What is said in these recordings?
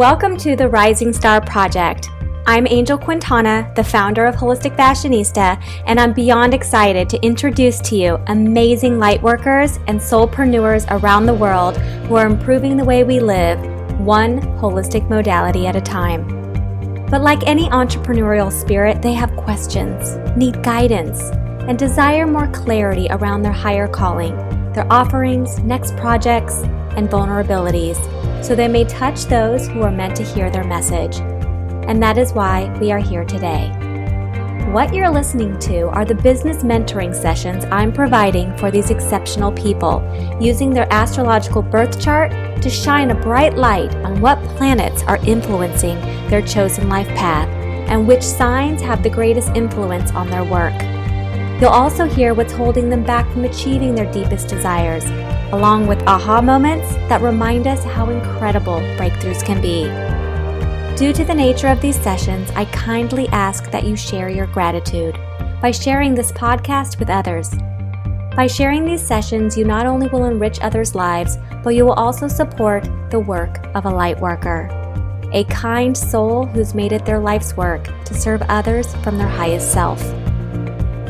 Welcome to the Rising Star Project. I'm Angel Quintana, the founder of Holistic Fashionista, and I'm beyond excited to introduce to you amazing lightworkers and soulpreneurs around the world who are improving the way we live, one holistic modality at a time. But like any entrepreneurial spirit, they have questions, need guidance, and desire more clarity around their higher calling, their offerings, next projects, and vulnerabilities, so they may touch those who are meant to hear their message. And that is why we are here today. What you're listening to are the business mentoring sessions I'm providing for these exceptional people, using their astrological birth chart to shine a bright light on what planets are influencing their chosen life path and which signs have the greatest influence on their work. You'll also hear what's holding them back from achieving their deepest desires, along with aha moments that remind us how incredible breakthroughs can be. Due to the nature of these sessions, I kindly ask that you share your gratitude by sharing this podcast with others. By sharing these sessions, you not only will enrich others' lives, but you will also support the work of a light worker, a kind soul who's made it their life's work to serve others from their highest self.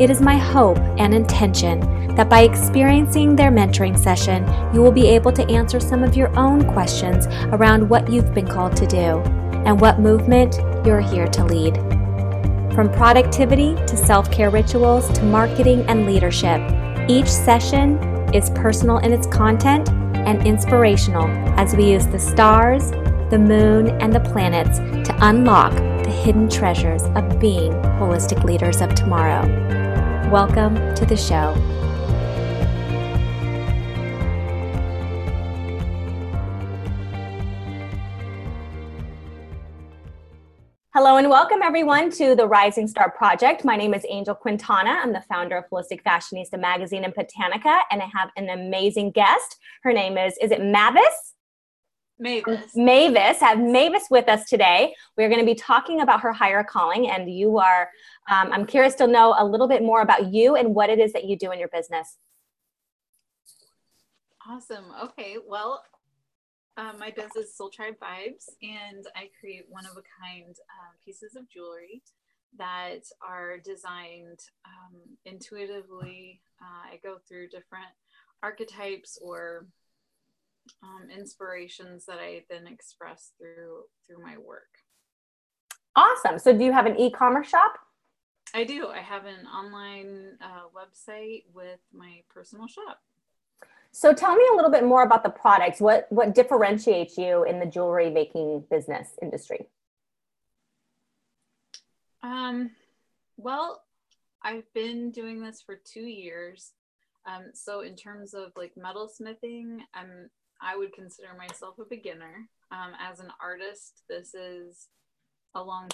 It is my hope and intention that by experiencing their mentoring session, you will be able to answer some of your own questions around what you've been called to do and what movement you're here to lead. From productivity to self care rituals to marketing and leadership, each session is personal in its content and inspirational as we use the stars, the moon, and the planets to unlock the hidden treasures of being holistic leaders of tomorrow. Welcome to the show. Hello and welcome everyone to the Rising Star Project. My name is Angel Quintana. I'm the founder of Holistic Fashionista magazine and Botanica, and I have an amazing guest. Her name is, is it Mavis? Mavis. Mavis. I have Mavis with us today. We're going to be talking about her higher calling, and you are, um, I'm curious to know a little bit more about you and what it is that you do in your business. Awesome. Okay. Well, uh, my business is Soul Tribe Vibes, and I create one of a kind um, pieces of jewelry that are designed um, intuitively. Uh, I go through different archetypes or um, inspirations that I then express through through my work. Awesome. So, do you have an e-commerce shop? I do. I have an online uh, website with my personal shop. So tell me a little bit more about the products. What what differentiates you in the jewelry making business industry? Um, well, I've been doing this for two years. Um, so in terms of like metal smithing, I'm I would consider myself a beginner. Um, as an artist, this is a long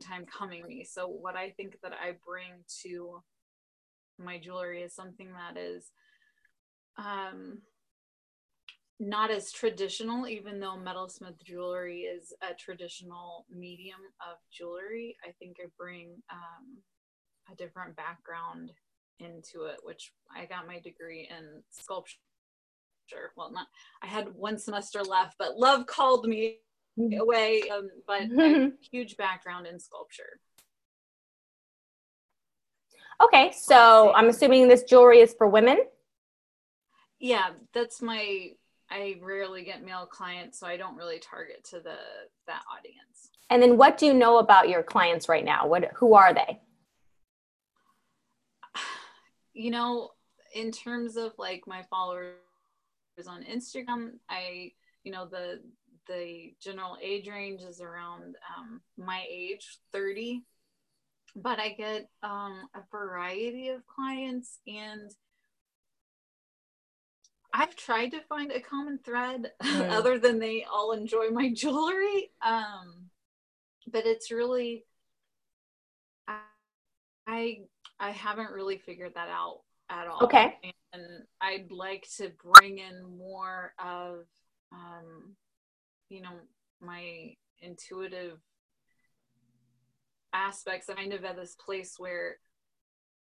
time coming me. So what I think that I bring to my jewelry is something that is um, not as traditional, even though metalsmith jewelry is a traditional medium of jewelry. I think I bring um, a different background into it, which I got my degree in sculpture. Well, not I had one semester left, but love called me mm-hmm. away. Um, but huge background in sculpture. Okay, so I'm assuming this jewelry is for women yeah that's my i rarely get male clients so i don't really target to the that audience. And then what do you know about your clients right now? What who are they? You know in terms of like my followers on instagram i you know the the general age range is around um, my age 30 but i get um, a variety of clients and I've tried to find a common thread mm. other than they all enjoy my jewelry. Um, but it's really, I, I, I haven't really figured that out at all. Okay. And I'd like to bring in more of, um, you know, my intuitive aspects. I'm kind of at this place where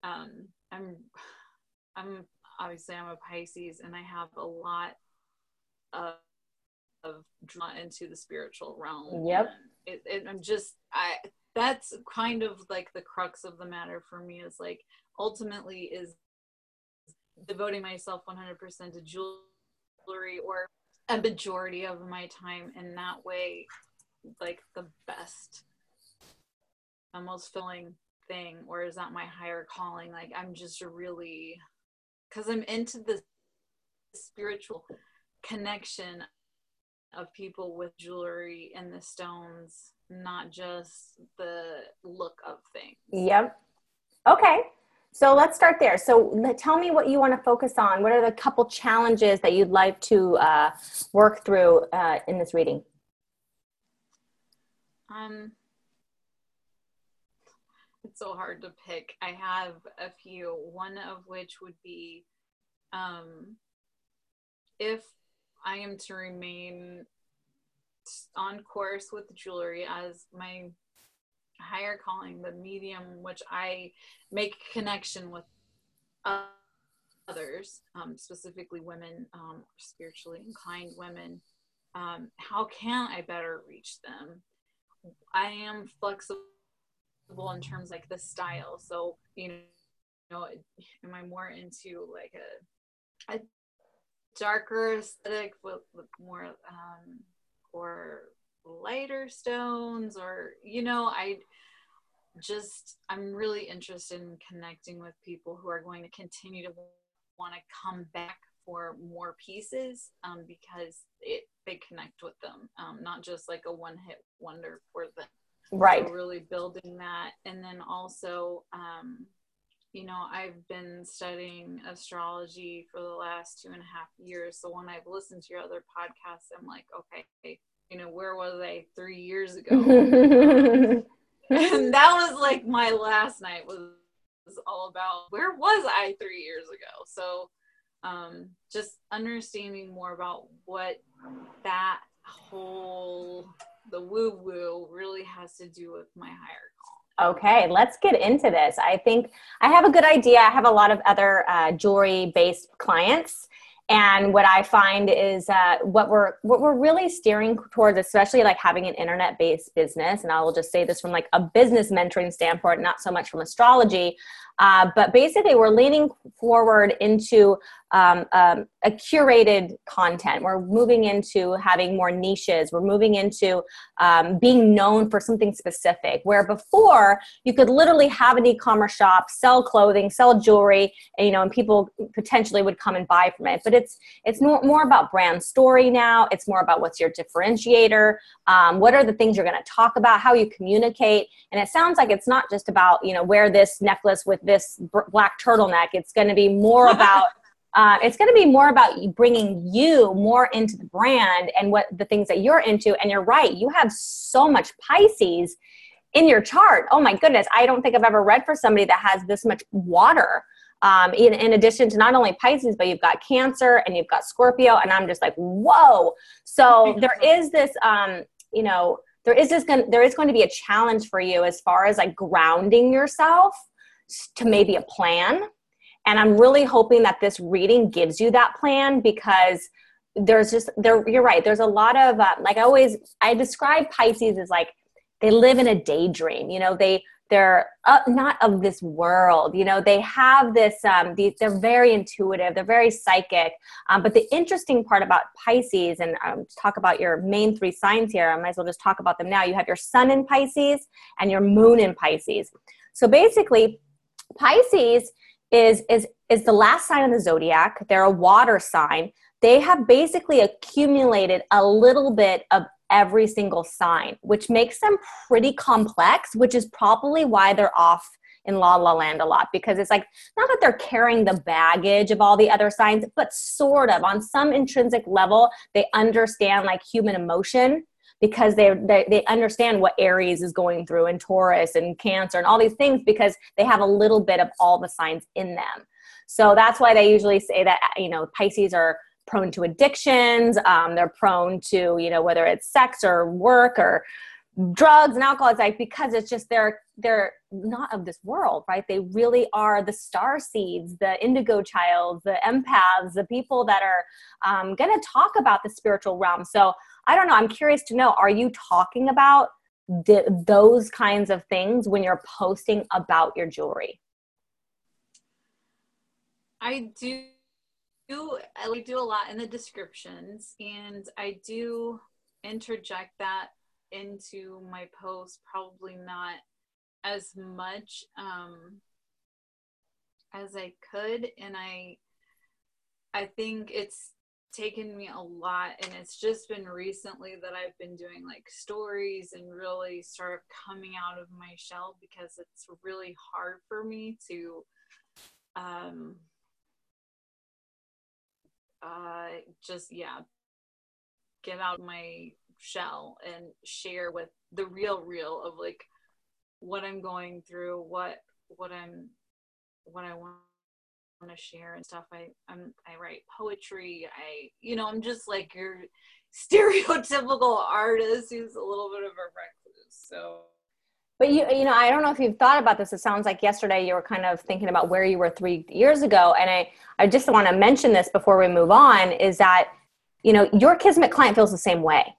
um, I'm, I'm obviously I'm a Pisces and I have a lot of, of drawn into the spiritual realm. Yep. It, it, I'm just I that's kind of like the crux of the matter for me is like ultimately is devoting myself 100% to jewelry or a majority of my time in that way like the best the most filling thing or is that my higher calling like i'm just really because i'm into the spiritual connection of people with jewelry and the stones not just the look of things yep okay so let's start there. So tell me what you want to focus on. What are the couple challenges that you'd like to uh, work through uh, in this reading? Um, it's so hard to pick. I have a few. One of which would be, um, if I am to remain on course with jewelry as my higher calling, the medium which I make connection with others, um, specifically women, um, spiritually inclined women. Um, how can I better reach them? I am flexible in terms like the style. So you know, am I more into like a a darker aesthetic with, with more um, or lighter stones or you know i just i'm really interested in connecting with people who are going to continue to want to come back for more pieces um, because it they connect with them um, not just like a one hit wonder for them right so really building that and then also um, you know i've been studying astrology for the last two and a half years so when i've listened to your other podcasts i'm like okay you know, where was I three years ago? and that was like my last night was, was all about where was I three years ago? So um, just understanding more about what that whole the woo woo really has to do with my higher call. Okay, let's get into this. I think I have a good idea. I have a lot of other uh, jewelry based clients and what i find is uh, what we're what we're really steering towards especially like having an internet based business and i will just say this from like a business mentoring standpoint not so much from astrology uh, but basically we're leaning forward into um, um, a curated content. We're moving into having more niches. We're moving into um, being known for something specific. Where before you could literally have an e-commerce shop, sell clothing, sell jewelry, and, you know, and people potentially would come and buy from it. But it's it's more, more about brand story now. It's more about what's your differentiator. Um, what are the things you're going to talk about? How you communicate. And it sounds like it's not just about you know wear this necklace with this black turtleneck. It's going to be more about uh, it's going to be more about bringing you more into the brand and what the things that you're into. And you're right, you have so much Pisces in your chart. Oh my goodness, I don't think I've ever read for somebody that has this much water. Um, in, in addition to not only Pisces, but you've got Cancer and you've got Scorpio, and I'm just like, whoa. So there is this, um, you know, there is this going there is going to be a challenge for you as far as like grounding yourself to maybe a plan. And I'm really hoping that this reading gives you that plan because there's just there you're right there's a lot of uh, like i always i describe pisces as like they live in a daydream you know they they're uh, not of this world you know they have this um, the, they're very intuitive they're very psychic. Um, but the interesting part about pisces and um, talk about your main three signs here i might as well just talk about them now. You have your sun in pisces and your moon in pisces. So basically pisces is is is the last sign of the zodiac. They're a water sign. They have basically accumulated a little bit of every single sign, which makes them pretty complex, which is probably why they're off in La La Land a lot because it's like not that they're carrying the baggage of all the other signs, but sort of on some intrinsic level, they understand like human emotion because they, they, they understand what Aries is going through and Taurus and Cancer and all these things because they have a little bit of all the signs in them. So that's why they usually say that you know Pisces are prone to addictions. Um, they're prone to you know whether it's sex or work or drugs and alcohol. It's like because it's just they're they're not of this world, right? They really are the star seeds, the indigo child, the empaths, the people that are um, going to talk about the spiritual realm. So I don't know. I'm curious to know are you talking about th- those kinds of things when you're posting about your jewelry? I do do I do a lot in the descriptions and I do interject that into my post probably not as much um as I could and I I think it's taken me a lot and it's just been recently that I've been doing like stories and really start coming out of my shell because it's really hard for me to um uh just yeah get out of my shell and share with the real real of like what I'm going through what what I'm what I want to share and stuff. I I'm I write poetry. I you know I'm just like your stereotypical artist who's a little bit of a recluse. So. But you, you know, I don't know if you've thought about this. It sounds like yesterday you were kind of thinking about where you were three years ago, and I, I just want to mention this before we move on. Is that, you know, your Kismet client feels the same way.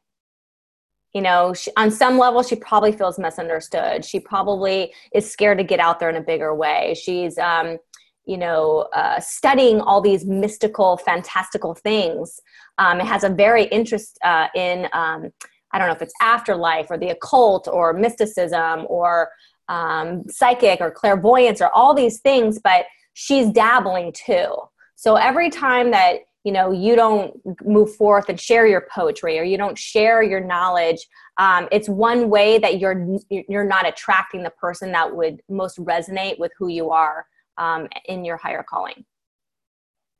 You know, she, on some level, she probably feels misunderstood. She probably is scared to get out there in a bigger way. She's, um, you know, uh, studying all these mystical, fantastical things. Um, it has a very interest uh, in, um, I don't know if it's afterlife or the occult or mysticism or um, psychic or clairvoyance or all these things, but she's dabbling too. So every time that you know you don't move forth and share your poetry or you don't share your knowledge um, it's one way that you're you're not attracting the person that would most resonate with who you are um, in your higher calling.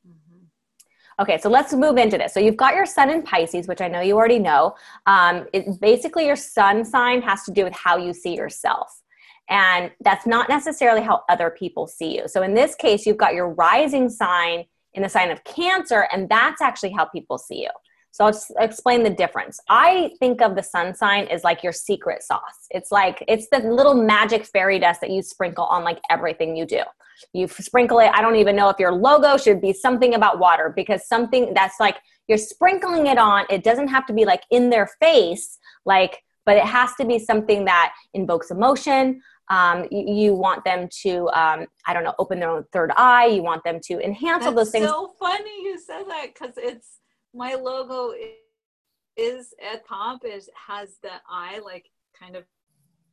Mm-hmm. Okay, so let's move into this. So you've got your sun in Pisces, which I know you already know. Um, it, basically, your sun sign has to do with how you see yourself. And that's not necessarily how other people see you. So in this case, you've got your rising sign in the sign of Cancer, and that's actually how people see you. So I'll explain the difference. I think of the sun sign as like your secret sauce. It's like it's the little magic fairy dust that you sprinkle on like everything you do. You sprinkle it. I don't even know if your logo should be something about water because something that's like you're sprinkling it on. It doesn't have to be like in their face, like, but it has to be something that invokes emotion. Um, you, you, want them to, um, I don't know, open their own third eye. You want them to enhance that's all those things. It's so funny you said that because it's my logo is at top. It has the eye like kind of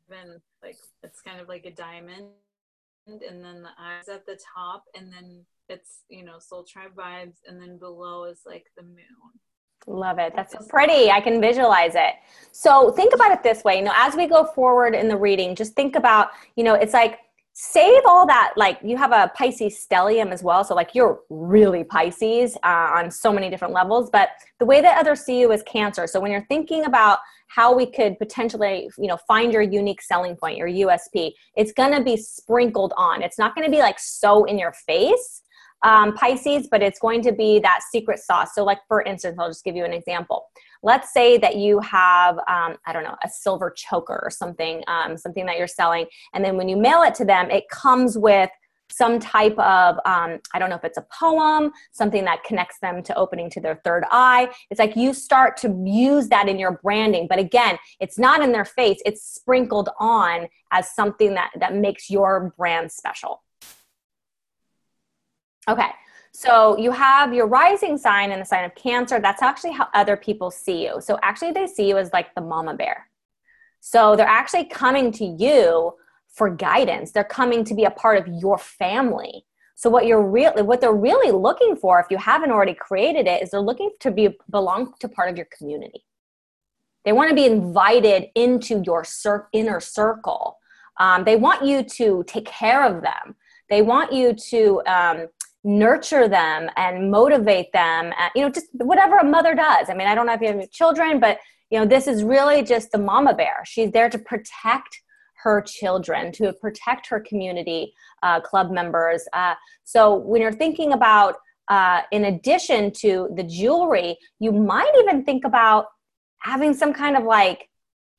been like it's kind of like a diamond and then the eyes at the top and then it's you know soul tribe vibes and then below is like the moon. Love it. That's so pretty. i can visualize it. So think about it this way. You know as we go forward in the reading just think about you know it's like save all that like you have a pisces stellium as well. So like you're really pisces uh, on so many different levels. But the way that others see you is cancer. So when you're thinking about how we could potentially you know find your unique selling point your usp it's going to be sprinkled on. It's not going to be like so in your face um, pisces but it's going to be that secret sauce. So like for instance i'll just give you an example. Let's say that you have um, i don't know a silver choker or something um, something that you're selling and then when you mail it to them it comes with some type of um, i don't know if it's a poem something that connects them to opening to their third eye it's like you start to use that in your branding but again it's not in their face it's sprinkled on as something that that makes your brand special okay so you have your rising sign and the sign of Cancer. That's actually how other people see you. So actually, they see you as like the mama bear. So they're actually coming to you for guidance. They're coming to be a part of your family. So what you're really what they're really looking for, if you haven't already created it, is they're looking to be belong to part of your community. They want to be invited into your cir- inner circle. Um, they want you to take care of them. They want you to um, nurture them and motivate them uh, you know just whatever a mother does i mean i don't know if you have any children but you know this is really just the mama bear she's there to protect her children to protect her community uh, club members uh, so when you're thinking about uh, in addition to the jewelry you might even think about having some kind of like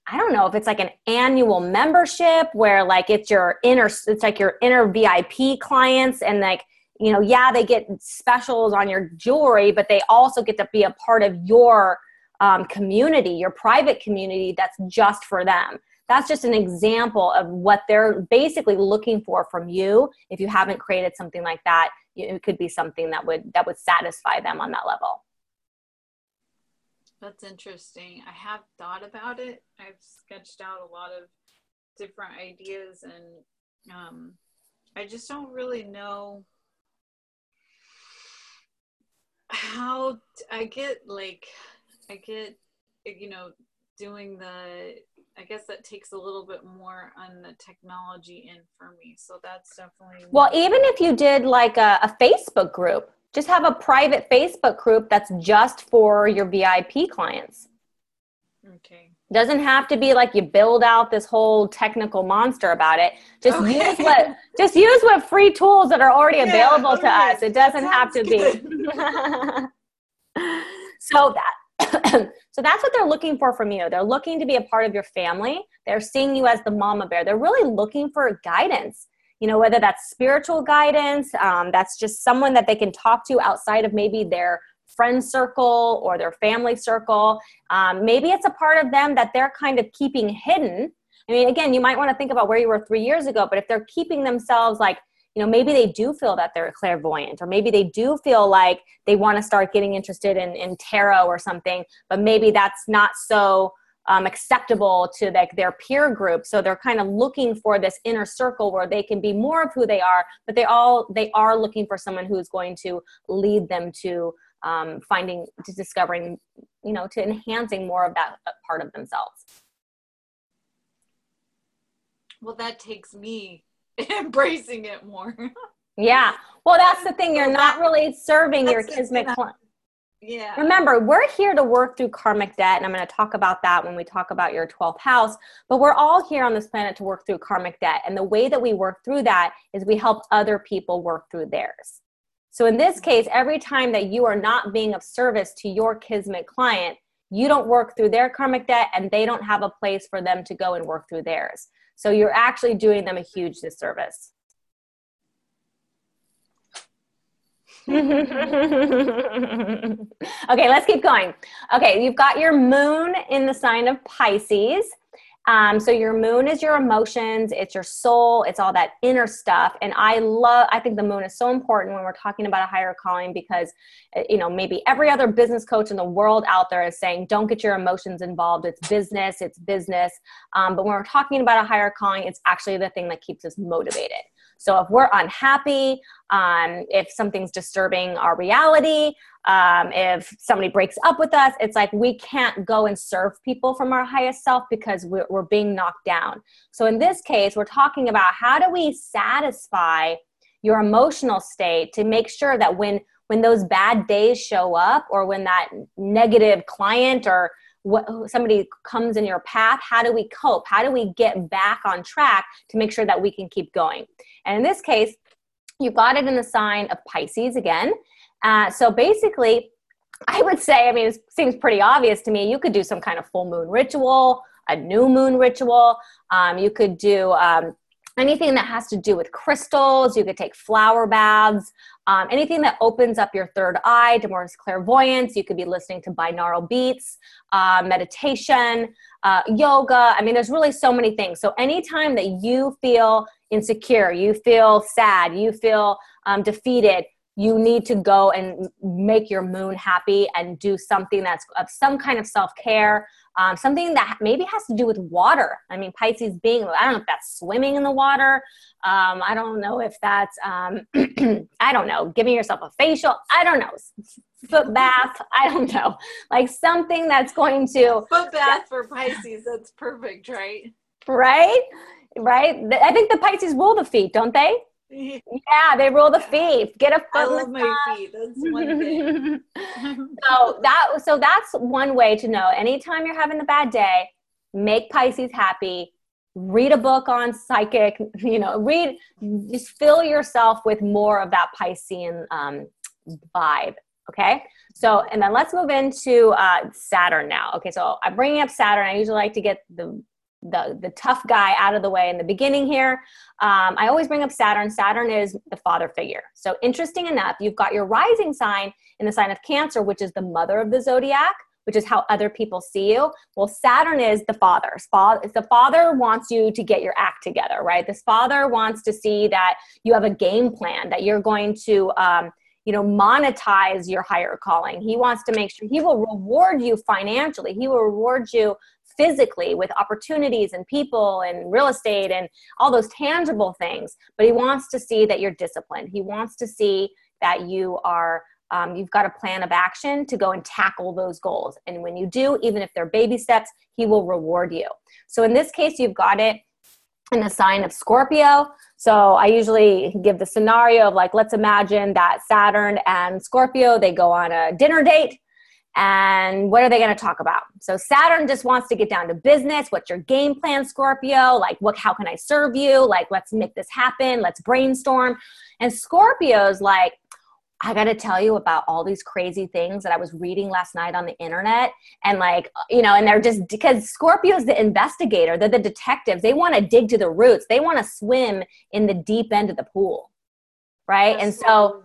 I don't know if it's like an annual membership where like it's your inner it's like your inner VIP clients and like you know, yeah, they get specials on your jewelry, but they also get to be a part of your um, community, your private community that's just for them. That's just an example of what they're basically looking for from you. If you haven't created something like that, it could be something that would that would satisfy them on that level. That's interesting. I have thought about it. I've sketched out a lot of different ideas, and um, I just don't really know how t- I get like I get you know doing the I guess that takes a little bit more on the technology in for me. So that's definitely well. Even if you did like a, a Facebook group, just have a private Facebook group that's just for your VIP clients. Okay. Doesn't have to be like you build out this whole technical monster about it. Just okay. use what just use what free tools that are already available to us. It doesn't have to be. so that so that's what they're looking for from you. They're looking to be a part of your family. They're seeing you as the mama bear. They're really looking for guidance. You know, whether that's spiritual guidance, um, that's just someone that they can talk to outside of maybe their friend circle or their family circle. Um, maybe it's a part of them that they're kind of keeping hidden. I mean, again, you might want to think about where you were three years ago, but if they're keeping themselves like you know maybe they do feel that they're clairvoyant or maybe they do feel like they want to start getting interested in, in tarot or something but maybe that's not so um, acceptable to like their peer group. So they're kind of looking for this inner circle where they can be more of who they are but they all they are looking for someone who's going to lead them to um, finding to discovering you know to enhancing more of that uh, part of themselves. Well that takes me embracing it more. yeah. Well, that's the thing. You're not really serving your kismet client. Yeah. Remember, we're here to work through karmic debt, and I'm going to talk about that when we talk about your 12th house. But we're all here on this planet to work through karmic debt. And the way that we work through that is we help other people work through theirs. So in this case, every time that you are not being of service to your kismet client, you don't work through their karmic debt, and they don't have a place for them to go and work through theirs. So you're actually doing them a huge disservice. okay, let's keep going. Okay, you've got your moon in the sign of Pisces. Um, so your moon is your emotions, it's your soul, it's all that inner stuff. And I love, I think the moon is so important when we're talking about a higher calling because, uh, you know, maybe every other business coach in the world out there is saying, don't get your emotions involved. It's business, it's business. Um, but when we're talking about a higher calling, it's actually the thing that keeps us motivated. So if we're unhappy, um, if something's disturbing our reality, um, if somebody breaks up with us, it's like we can't go and serve people from our highest self because we're, we're being knocked down. So in this case, we're talking about how do we satisfy your emotional state to make sure that when when those bad days show up or when that negative client or what, somebody comes in your path how do we cope? How do we get back on track to make sure that we can keep going? And in this case you've got it in the sign of pisces again. Uh, so basically i would say i mean it seems pretty obvious to me you could do some kind of full moon ritual a new moon ritual. Um, you could do um, anything that has to do with crystals you could take flower baths um, anything that opens up your third eye to more clairvoyance you could be listening to binaural beats uh, meditation uh, yoga. I mean there's really so many things. So anytime that you feel insecure you feel sad you feel um, defeated you need to go and make your moon happy and do something that's of some kind of self-care um, something that maybe has to do with water. I mean pisces being i don't know if that's swimming in the water. Um, i don't know if that's um, i don't know giving yourself a facial i don't know foot bath i don't know. Like something that's going to foot bath for pisces that's perfect right? Right? Right? I think the pisces rule the feet don't they yeah, they roll the feet. Get a foot. I love massage. my feet. That's one thing. so that so that's one way to know. Anytime you're having a bad day, make Pisces happy. Read a book on psychic. You know, read. Just fill yourself with more of that Piscean um, vibe. Okay. So, and then let's move into uh, Saturn now. Okay, so I'm bringing up Saturn. I usually like to get the the, the tough guy out of the way in the beginning here. Um, I always bring up Saturn. Saturn is the father figure. So, interesting enough, you've got your rising sign in the sign of Cancer, which is the mother of the zodiac, which is how other people see you. Well, Saturn is the father. The father wants you to get your act together, right? This father wants to see that you have a game plan, that you're going to, um, you know, monetize your higher calling. He wants to make sure he will reward you financially. He will reward you physically with opportunities and people and real estate and all those tangible things. But he wants to see that you're disciplined. He wants to see that you are um, you've got a plan of action to go and tackle those goals. And when you do, even if they're baby steps, he will reward you. So in this case, you've got it in the sign of Scorpio. So I usually give the scenario of like, let's imagine that Saturn and Scorpio, they go on a dinner date. And what are they going to talk about? So Saturn just wants to get down to business. What's your game plan, Scorpio? Like, what? How can I serve you? Like, let's make this happen. Let's brainstorm. And Scorpio's like, I got to tell you about all these crazy things that I was reading last night on the internet. And like, you know, and they're just because Scorpio's the investigator, they're the detectives. They want to dig to the roots, they want to swim in the deep end of the pool. Right. That's and so,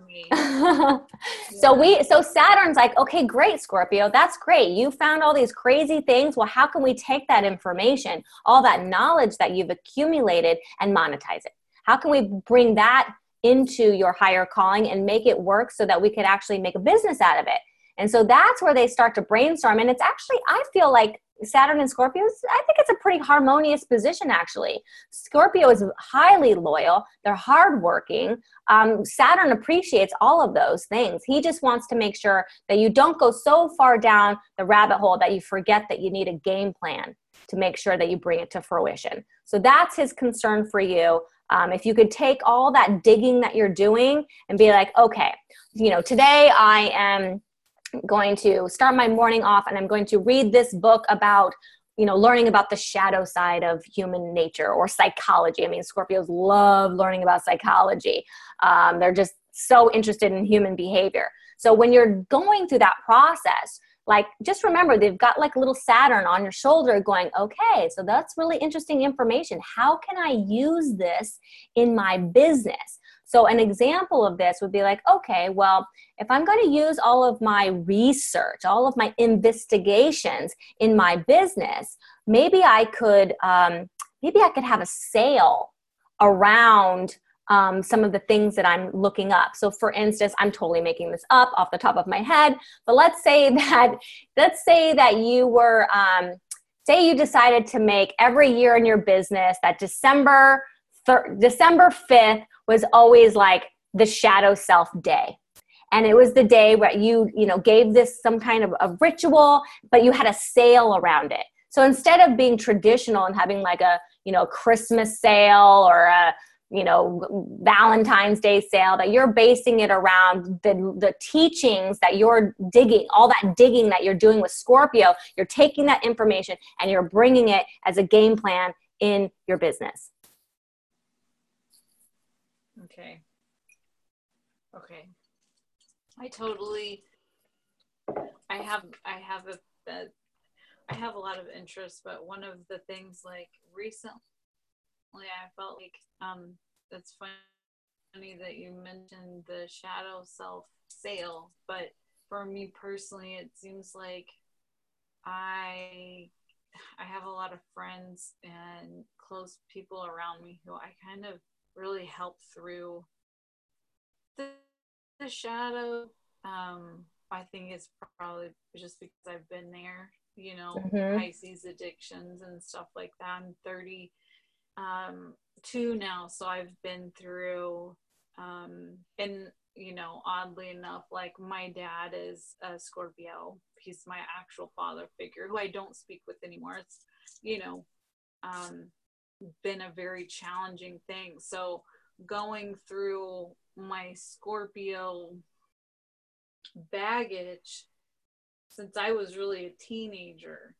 so we, so Saturn's like, okay, great, Scorpio. That's great. You found all these crazy things. Well, how can we take that information, all that knowledge that you've accumulated and monetize it? How can we bring that into your higher calling and make it work so that we could actually make a business out of it. And so that's where they start to brainstorm. And it's actually, I feel like Saturn and Scorpio, I think it's a pretty harmonious position actually. Scorpio is highly loyal, they're hardworking. Um, Saturn appreciates all of those things. He just wants to make sure that you don't go so far down the rabbit hole that you forget that you need a game plan to make sure that you bring it to fruition. So that's his concern for you. Um, if you could take all that digging that you're doing and be like, okay, you know, today I am going to start my morning off and I'm going to read this book about you know learning about the shadow side of human nature or psychology. I mean scorpios love learning about psychology. Um, they're just so interested in human behavior. So when you're going through that process like just remember they've got like a little saturn on your shoulder going okay so that's really interesting information. How can i use this in my business so an example of this would be like okay well if i'm going to use all of my research all of my investigations in my business maybe i could um, maybe i could have a sale around um, some of the things that I'm looking up. So, for instance, I'm totally making this up off the top of my head, but let's say that let's say that you were um, say you decided to make every year in your business that December thir- December 5th was always like the shadow self day. And it was the day where you you know gave this some kind of a ritual but you had a sale around it. So instead of being traditional and having like a you know christmas sale or a you know valentine's day sale that you're basing it around the the teachings that you're digging all that digging that you're doing with scorpio you're taking that information and you're bringing it as a game plan in your business okay. Okay. I totally i have i have a, a i have a lot of interest but one of the things like recently I felt like um, it's funny that you mentioned the shadow self sale, but for me personally, it seems like I I have a lot of friends and close people around me who I kind of really help through the, the shadow. Um, I think it's probably just because I've been there, you know, mm-hmm. Pisces addictions and stuff like that. I'm 30 um, now, so I've been through, um, and you know, oddly enough, like my dad is a Scorpio. He's my actual father figure who I don't speak with anymore. It's, you know, um, been a very challenging thing. So going through my Scorpio baggage since I was really a teenager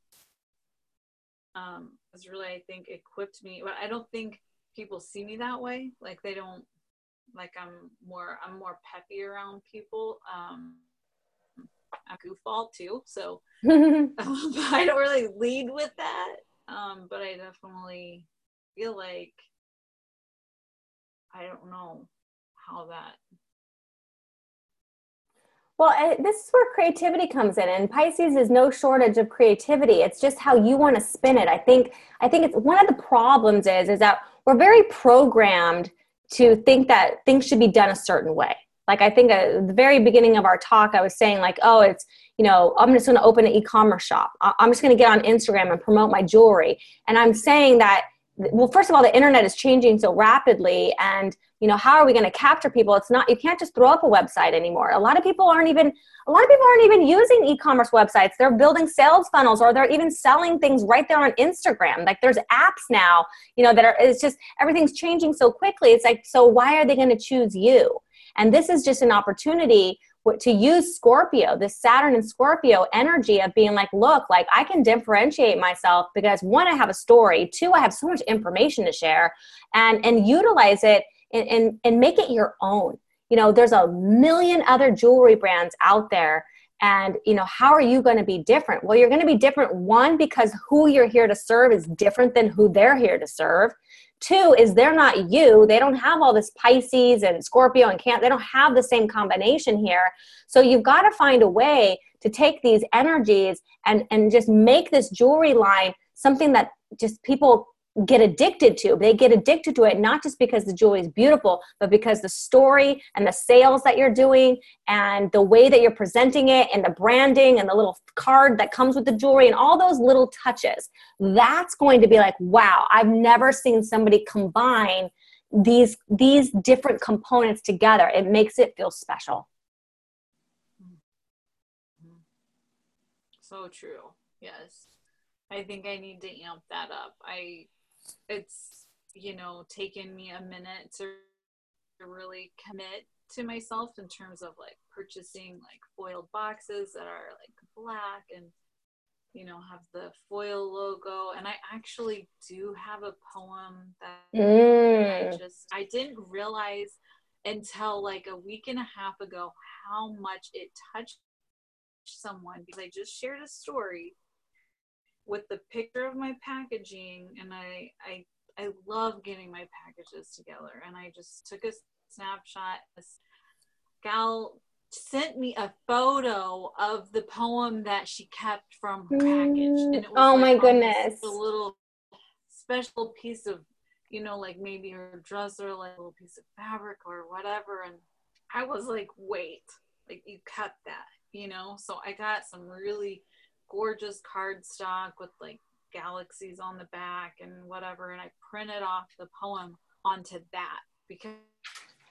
um, has really, I think, equipped me. But I don't think people see me that way. Like they don't, like I'm more, I'm more peppy around people. Um, I'm goofball too, so I don't really lead with that. Um, but I definitely feel like I don't know how that Well, this is where creativity comes in, and Pisces is no shortage of creativity. It's just how you want to spin it. I think. I think it's one of the problems is is that we're very programmed to think that things should be done a certain way. Like I think at the very beginning of our talk, I was saying like, oh, it's you know, I'm just going to open an e-commerce shop. I'm just going to get on Instagram and promote my jewelry. And I'm saying that well first of all the internet is changing so rapidly and you know how are we going to capture people? It's not you can't just throw up a website anymore. A lot of people aren't even a lot of people aren't even using e-commerce websites. They're building sales funnels or they're even selling things right there on instagram. Like there's apps now you know that are it's just everything's changing so quickly. It's like so why are they going to choose you? And this is just an opportunity to use Scorpio, this Saturn and Scorpio energy of being like, look, like I can differentiate myself because one, I have a story, two, I have so much information to share, and and utilize it and and, and make it your own. You know, there's a million other jewelry brands out there. And you know, how are you going to be different? Well, you're going to be different one because who you're here to serve is different than who they're here to serve. Two is they're not you. They don't have all this Pisces and Scorpio and Cancer. They don't have the same combination here. So you've got to find a way to take these energies and and just make this jewelry line something that just people get addicted to. They get addicted to it not just because the jewelry is beautiful, but because the story and the sales that you're doing and the way that you're presenting it and the branding and the little card that comes with the jewelry and all those little touches. That's going to be like, wow, I've never seen somebody combine these these different components together. It makes it feel special. So true. Yes. I think I need to amp that up. I it's you know taken me a minute to really commit to myself in terms of like purchasing like foiled boxes that are like black and you know have the foil logo and i actually do have a poem that mm. i just i didn't realize until like a week and a half ago how much it touched someone because i just shared a story with the picture of my packaging and I I I love getting my packages together and I just took a snapshot. This gal sent me a photo of the poem that she kept from her package. And it was oh like my goodness. A little special piece of, you know, like maybe her dress or like a little piece of fabric or whatever. And I was like, wait, like you kept that, you know? So I got some really gorgeous cardstock with like galaxies on the back and whatever and i printed off the poem onto that because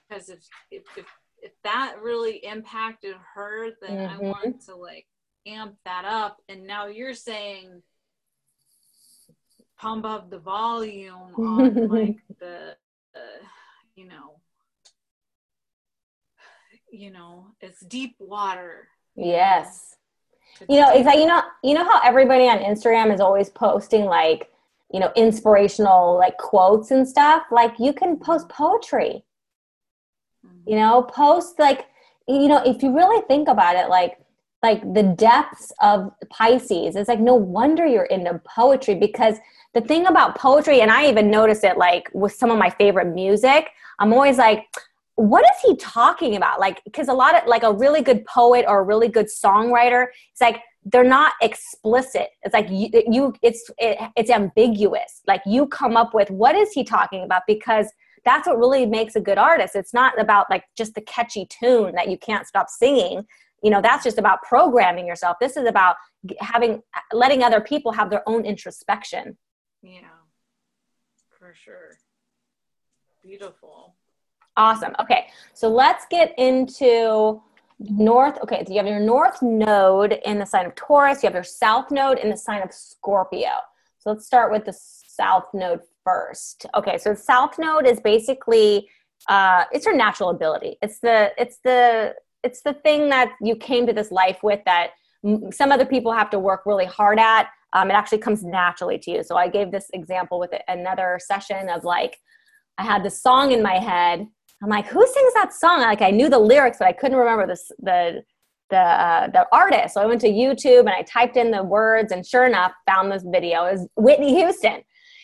because if if if, if that really impacted her then mm-hmm. i want to like amp that up. And now you're saying pump up the volume on like the uh, you know you know it's deep water yes you know, it's like you know, you know how everybody on Instagram is always posting like, you know, inspirational like quotes and stuff. Like you can post poetry. Mm-hmm. You know, post like, you know, if you really think about it, like like the depths of Pisces. It's like no wonder you're into poetry because the thing about poetry, and I even notice it like with some of my favorite music, I'm always like, what is he talking about? Like, because a lot of like a really good poet or a really good songwriter, it's like they're not explicit. It's like you, you it's it, it's ambiguous. Like you come up with what is he talking about because that's what really makes a good artist. It's not about like just the catchy tune that you can't stop singing. You know, that's just about programming yourself. This is about having letting other people have their own introspection. Yeah, for sure. Beautiful. Awesome. Okay, so let's get into north. Okay, so you have your north node in the sign of Taurus, you have your south node in the sign of Scorpio. So let's start with the south node first. Okay, so the south node is basically uh, it's your natural ability. It's the it's the it's the thing that you came to this life with that some other people have to work really hard at. Um, it actually comes naturally to you. So I gave this example with another session of like I had this song in my head I'm like, who sings that song? Like I knew the lyrics, but I couldn't remember this, the the uh, the artist. So I went to YouTube and I typed in the words, and sure enough, found this video. It was Whitney Houston.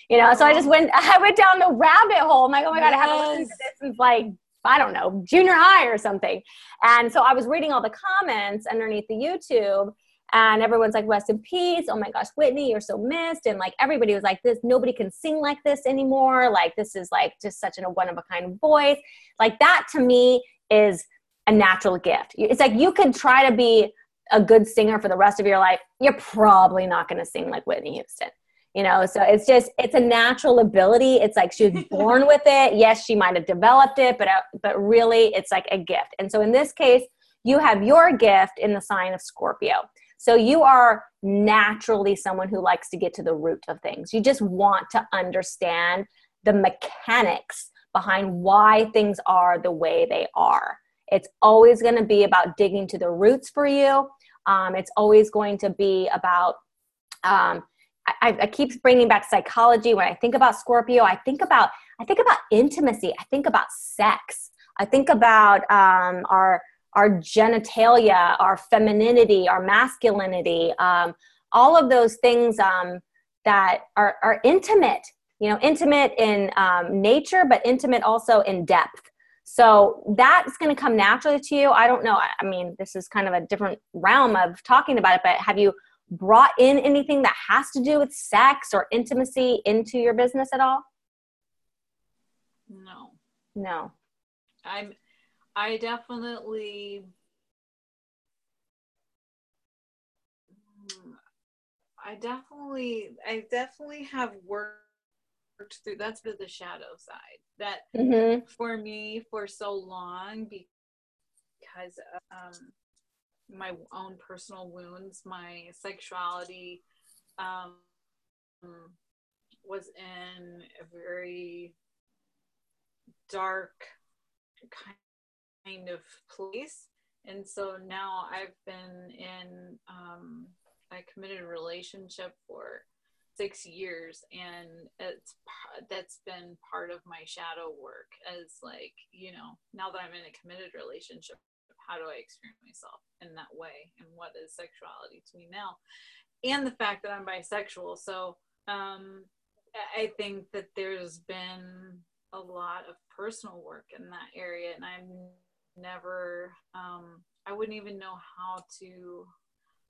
You know, so I just went. I went down the rabbit hole. I'm like, oh my god, I haven't listened to this since like I don't know, junior high or something. And so I was reading all the comments underneath the YouTube and everyone's like rest in peace. Oh my gosh whitney you're so missed. And like everybody was like this. Nobody can sing like this anymore. Like this is like just such a one of a kind voice. Like that to me is a natural gift. It's like you could try to be a good singer for the rest of your life. You're probably not going to sing like whitney houston you know? So it's just it's a natural ability. It's like she was born with it. Yes she might have developed it but uh, but really it's like a gift. And so in this case you have your gift in the sign of scorpio so you are naturally someone who likes to get to the root of things. You just want to understand the mechanics behind why things are the way they are. It's always going to be about digging to the roots for you. Um, it's always going to be about, um, I, I keep bringing back psychology. When I think about Scorpio, I think about I think about intimacy. I think about sex. I think about um, our our genitalia, our femininity, our masculinity, um, all of those things um, that are, are intimate, you know, intimate in um, nature, but intimate also in depth. So that's going to come naturally to you. I don't know. I mean, this is kind of a different realm of talking about it, but have you brought in anything that has to do with sex or intimacy into your business at all? No. No. I'm I definitely I definitely I definitely have worked through that's the, the shadow side that mm-hmm. for me for so long because um my own personal wounds my sexuality um was in a very dark kind kind of place. And so now I've been in um, a committed relationship for six years and it's that's been part of my shadow work as like you know now that i'm in a committed relationship how do i experience myself in that way? And what is sexuality to me now? And the fact that i'm bisexual. So um i think that there's been a lot of personal work in that area and i'm never um i wouldn't even know how to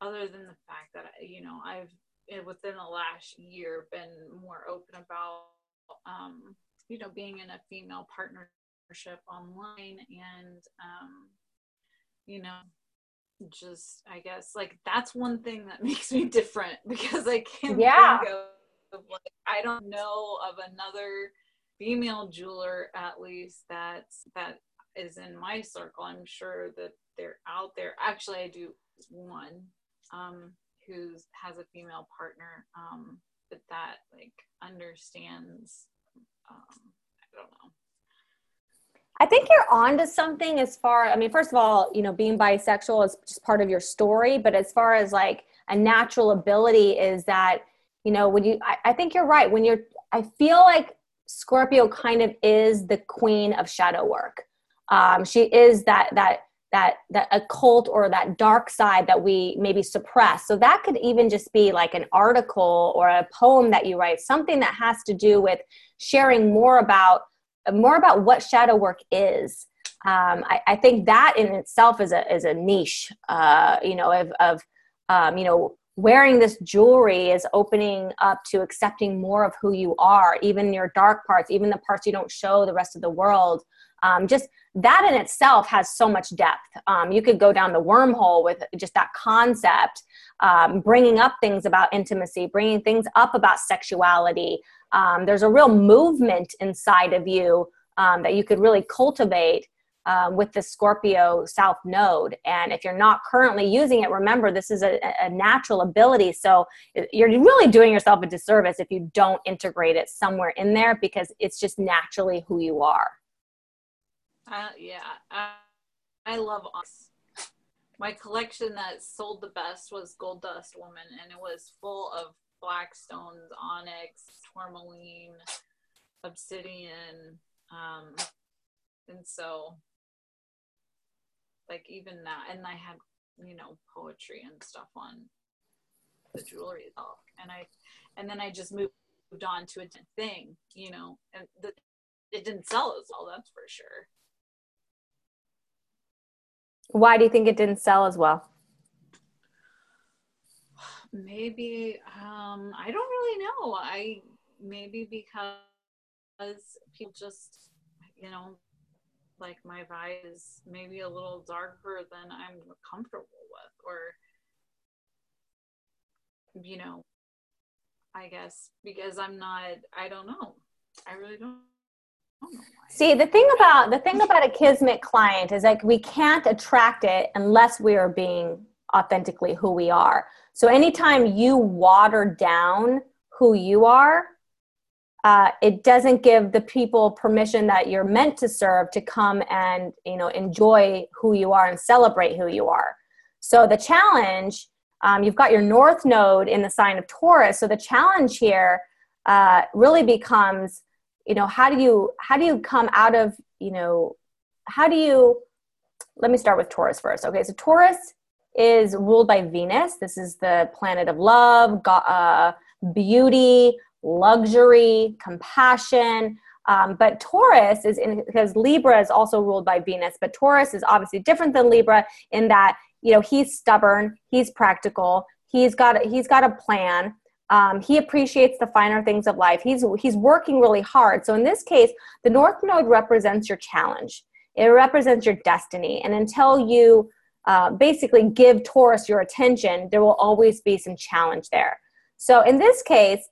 other than the fact that you know i've eh, within the last year been more open about um you know being in a female partnership online and um you know just i guess like that's one thing that makes me different because i can't yeah. think of, of like i don't know of another female jeweler at least that's that is in my circle. I'm sure that they're out there. Actually, I do one um, who has a female partner, um, but that like understands. Um, I don't know. I think you're on to something as far, I mean, first of all, you know, being bisexual is just part of your story, but as far as like a natural ability is that, you know, when you, I, I think you're right. When you're, I feel like Scorpio kind of is the queen of shadow work um, she is that that that that occult or that dark side that we maybe suppress. So that could even just be like an article or a poem that you write something that has to do with sharing more about more about what shadow work is. Um, I, I, think that in itself is a is a niche uh, you know of, of um, you know wearing this jewelry is opening up to accepting more of who you are even your dark parts even the parts you don't show the rest of the world um, just that in itself has so much depth. Um, you could go down the wormhole with just that concept, um, bringing up things about intimacy, bringing things up about sexuality. Um, there's a real movement inside of you um, that you could really cultivate um, with the Scorpio South Node. And if you're not currently using it, remember this is a, a, natural ability. So you're really doing yourself a disservice if you don't integrate it somewhere in there because it's just naturally who you are. Yeah, I, I love us. My collection that sold the best was Gold Dust Woman, and it was full of black stones, onyx, tourmaline, obsidian, um, and so like even that, and I had you know poetry and stuff on the jewelry itself, and I, and then I just moved on to a thing, you know, and the, it didn't sell as well, that's for sure Why do you think it didn't sell as well? Maybe um, I don't really know. I maybe because people just you know like my vibe is maybe a little darker than I'm comfortable with, or you know, I guess because I'm not. I don't know. I really don't. See, the thing about the thing about a kismet client is like we can't attract it unless we are being authentically who we are. So anytime you water down who you are, uh, it doesn't give the people permission that you're meant to serve to come and you know enjoy who you are and celebrate who you are. So the challenge, um, you've got your north node in the sign of Taurus. So the challenge here uh, really becomes you know how do you how do you come out of you know how do you let me start with taurus first okay? So taurus is ruled by venus. This is the planet of love uh, beauty luxury compassion. Um, but taurus is in because libra is also ruled by venus but taurus is obviously different than libra in that you know he's stubborn he's practical he's got he's got a plan um, he appreciates the finer things of life. He's he's working really hard. So in this case, the North Node represents your challenge. It represents your destiny. And until you uh, basically give Taurus your attention, there will always be some challenge there. So in this case,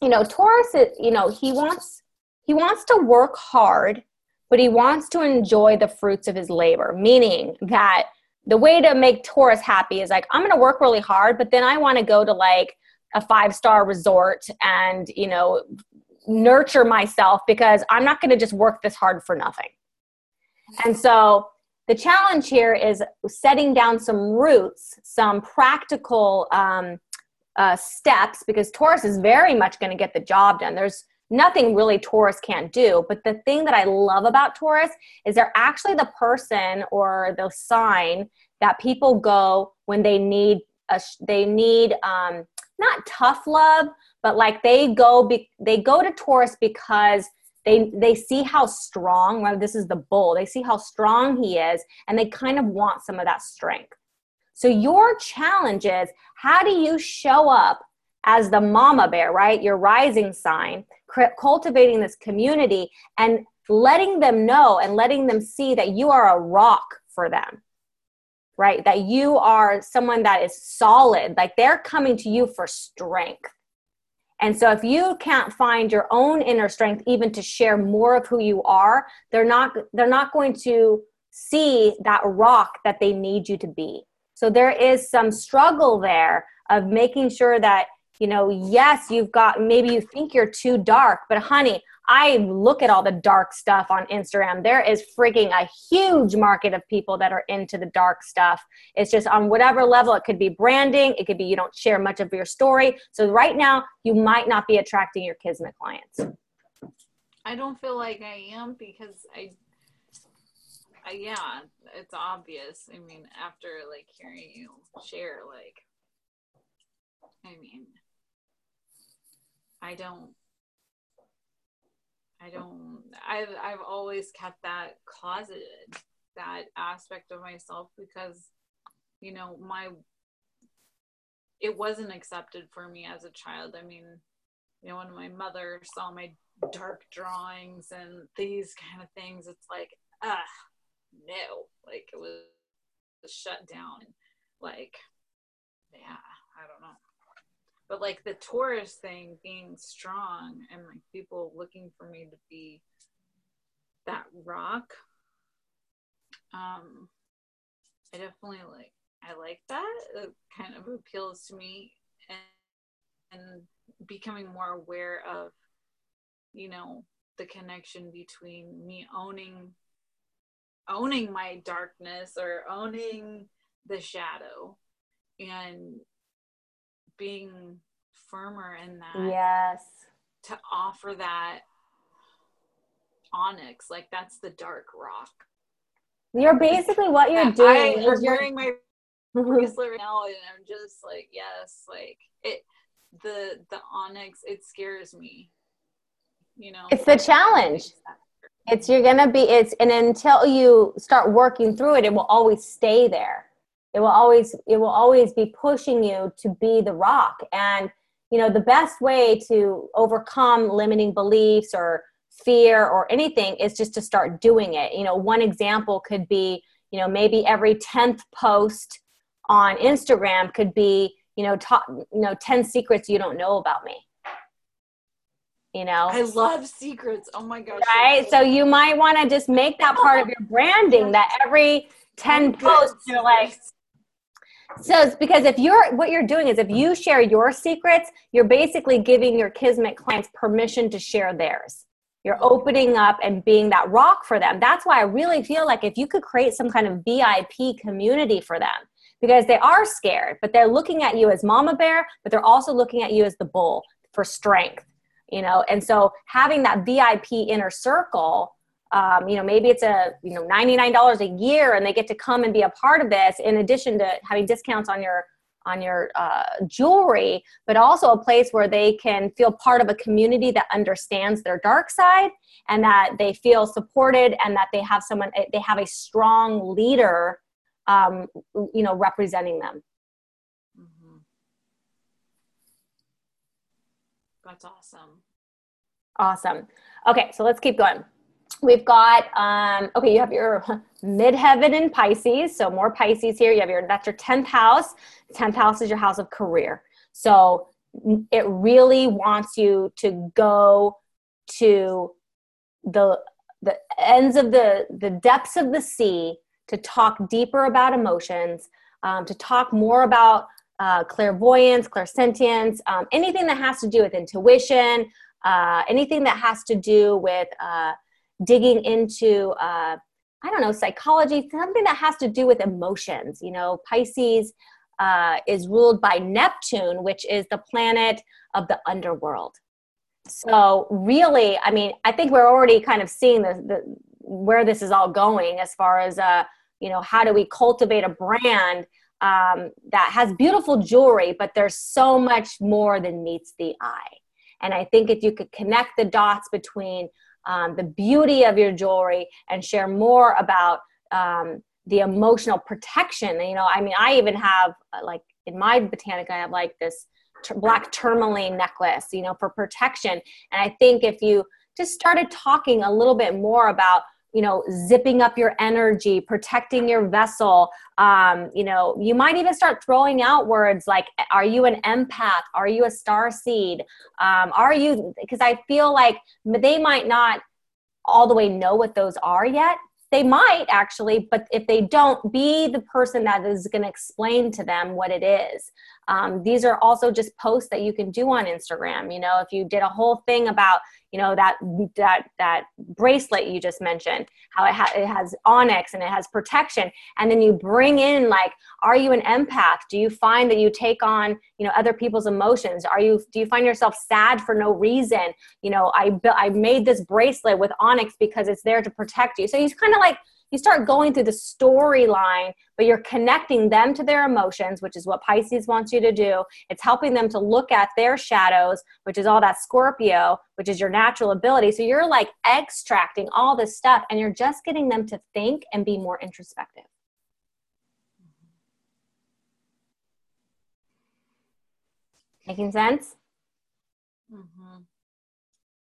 you know, Taurus, is, you know, he wants he wants to work hard, but he wants to enjoy the fruits of his labor. Meaning that the way to make Taurus happy is like I'm going to work really hard, but then I want to go to like a five star resort and you know nurture myself because i'm not going to just work this hard for nothing. And so the challenge here is setting down some roots some practical um, uh, steps because taurus is very much going to get the job done. There's nothing really taurus can't do but the thing that i love about taurus is they're actually the person or the sign that people go when they need a, they need um, not tough love, but like they go be, they go to Taurus because they they see how strong. Well, this is the bull. They see how strong he is, and they kind of want some of that strength. So your challenge is how do you show up as the mama bear, right? Your rising sign, cultivating this community and letting them know and letting them see that you are a rock for them right? That you are someone that is solid, like they're coming to you for strength. And so if you can't find your own inner strength even to share more of who you are, they're not they're not going to see that rock that they need you to be. So there is some struggle there of making sure that you know, yes, you've got maybe you think you're too dark, but honey, I look at all the dark stuff on Instagram. There is freaking a huge market of people that are into the dark stuff. It's just on whatever level. It could be branding, it could be you don't share much of your story. So right now, you might not be attracting your Kismet clients. I don't feel like I am because I, I yeah, it's obvious. I mean, after like hearing you share, like, I mean, I don't I don't I've I've always kept that closeted, that aspect of myself because you know, my it wasn't accepted for me as a child. I mean, you know, when my mother saw my dark drawings and these kind of things, it's like, ah, no. Like it was shut down. Like, yeah, I don't know but like the Taurus thing being strong and like people looking for me to be that rock um i definitely like i like that. It kind of appeals to me and and becoming more aware of you know the connection between me owning owning my darkness or owning the shadow and being firmer in that. Yes. To offer that onyx, like that's the dark rock. You're basically what you're doing. I, am wearing my bracelet right now, and I'm just like, yes, like it. The the onyx, it scares me. You know, it's the challenge. it's you're gonna be it's and until you start working through it it will always stay there it will always it will always be pushing you to be the rock. And you know the best way to overcome limiting beliefs or fear or anything is just to start doing it. You know one example could be you know maybe every 10th post on instagram could be you know top you know 10 secrets you don't know about me. You know? I love secrets. Oh my gosh right? So you might want to just make that part of your branding that every 10 posts you're like so it's because if you're what you're doing is if you share your secrets you're basically giving your kismet clients permission to share theirs. You're opening up and being that rock for them. That's why i really feel like if you could create some kind of vip community for them because they are scared but they're looking at you as mama bear but they're also looking at you as the bull for strength you know? And so having that vip inner circle um, you know maybe it's a you know $99 a year and they get to come and be a part of this in addition to having discounts on your on your uh, jewelry but also a place where they can feel part of a community that understands their dark side and that they feel supported and that they have someone they have a strong leader um, you know representing them. Mm-hmm. that's awesome. Awesome. Okay so let's keep going We've got um, okay. You have your midheaven in Pisces, so more Pisces here. You have your that's your tenth house. Tenth house is your house of career. So it really wants you to go to the the ends of the the depths of the sea to talk deeper about emotions, um, to talk more about uh, clairvoyance, clairsentience, um, anything that has to do with intuition, uh, anything that has to do with uh, digging into uh, i don't know psychology something that has to do with emotions you know? Pisces uh, is ruled by neptune which is the planet of the underworld. So really i mean i think we're already kind of seeing the, the where this is all going as far as uh, you know how do we cultivate a brand um, that has beautiful jewelry but there's so much more than meets the eye. And i think if you could connect the dots between um, the beauty of your jewelry and share more about um, the emotional protection. You know, I mean, I even have uh, like in my botanic, I have like this black tourmaline necklace, you know, for protection. And I think if you just started talking a little bit more about you know zipping up your energy protecting your vessel. Um, you know you might even start throwing out words like are you an empath? Are you a star seed? Um, are you because i feel like they might not all the way know what those are yet. They might actually but if they don't be the person that is going to explain to them what it is um, these are also just posts that you can do on instagram you know if you did a whole thing about you know that that that bracelet you just mentioned how it, ha- it has onyx and it has protection and then you bring in like are you an empath? Do you find that you take on you know other people's emotions? Are you do you find yourself sad for no reason? You know i i made this bracelet with onyx because it's there to protect you. So you kind of like you start going through the storyline, but you're connecting them to their emotions, which is what Pisces wants you to do. It's helping them to look at their shadows, which is all that Scorpio, which is your natural ability. So you're like extracting all this stuff and you're just getting them to think and be more introspective. Making sense? Mm-hmm.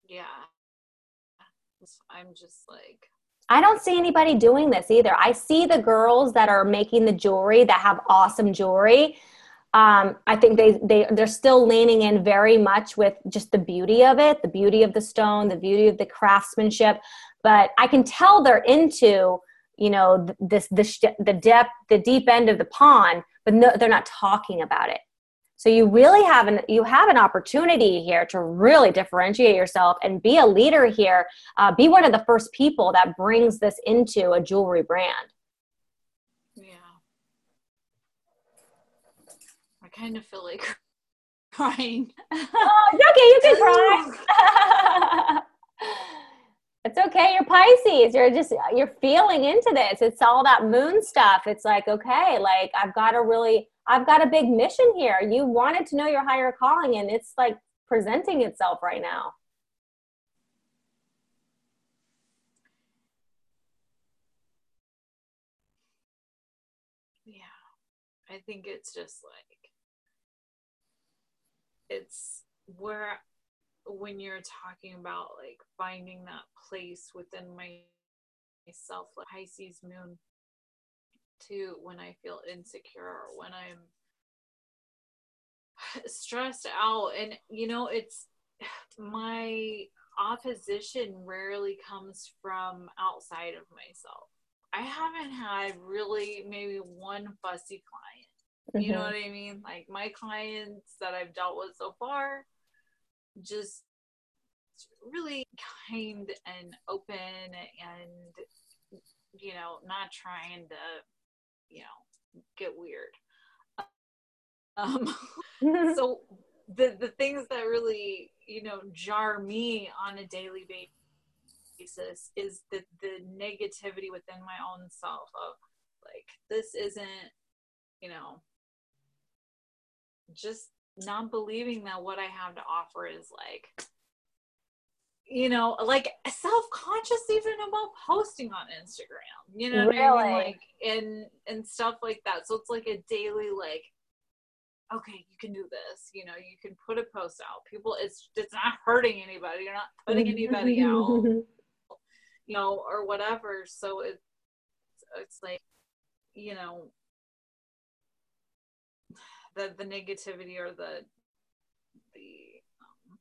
Yeah. I'm just like, I don't see anybody doing this either. I see the girls that are making the jewelry that have awesome jewelry. Um, I think they they they're still leaning in very much with just the beauty of it, the beauty of the stone, the beauty of the craftsmanship. But I can tell they're into you know this the the depth the deep end of the pond, but no, they're not talking about it. So you really have an you have an opportunity here to really differentiate yourself and be a leader here. Uh, be one of the first people that brings this into a jewelry brand. Yeah, I kind of feel like crying. oh, okay, you can cry. it's okay you're pisces you're just you're feeling into this. It's all that moon stuff. It's like okay like i've got a really i've got a big mission here. You wanted to know your higher calling and it's like presenting itself right now. Yeah. I think it's just like it's where when you're talking about like finding that place within my myself like Pisces moon to when I feel insecure or when I'm stressed out and you know it's my opposition rarely comes from outside of myself i haven't had really maybe one fussy client mm-hmm. you know mm-hmm. what i mean like my clients that i've dealt with so far just really kind and open and you know not trying to you know get weird. Um, so the the things that really you know jar me on a daily basis is the the negativity within my own self of like this isn't you know just not believing that what I have to offer is like you know, like self-conscious even about posting on Instagram. You know really? I mean? Like and and stuff like that. So it's like a daily like okay, you can do this. You know, you can put a post out. People, it's it's not hurting anybody. You're not putting mm-hmm. anybody out, you know, or whatever. So it's it's like, you know, the the negativity or the the um,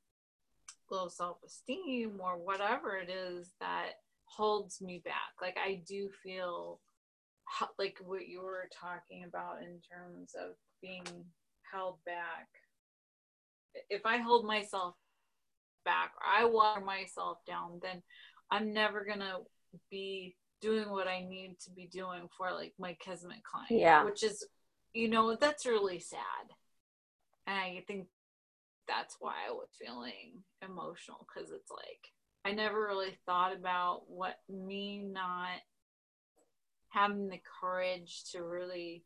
low self esteem or whatever it is that holds me back. Like I do feel like what you were talking about in terms of being held back, if I hold myself back or I water myself down, then I'm never gonna be doing what I need to be doing for like my kismet client. Yeah. Which is, you know, that's really sad. And I think that's why I was feeling emotional because it's like I never really thought about what me not having the courage to really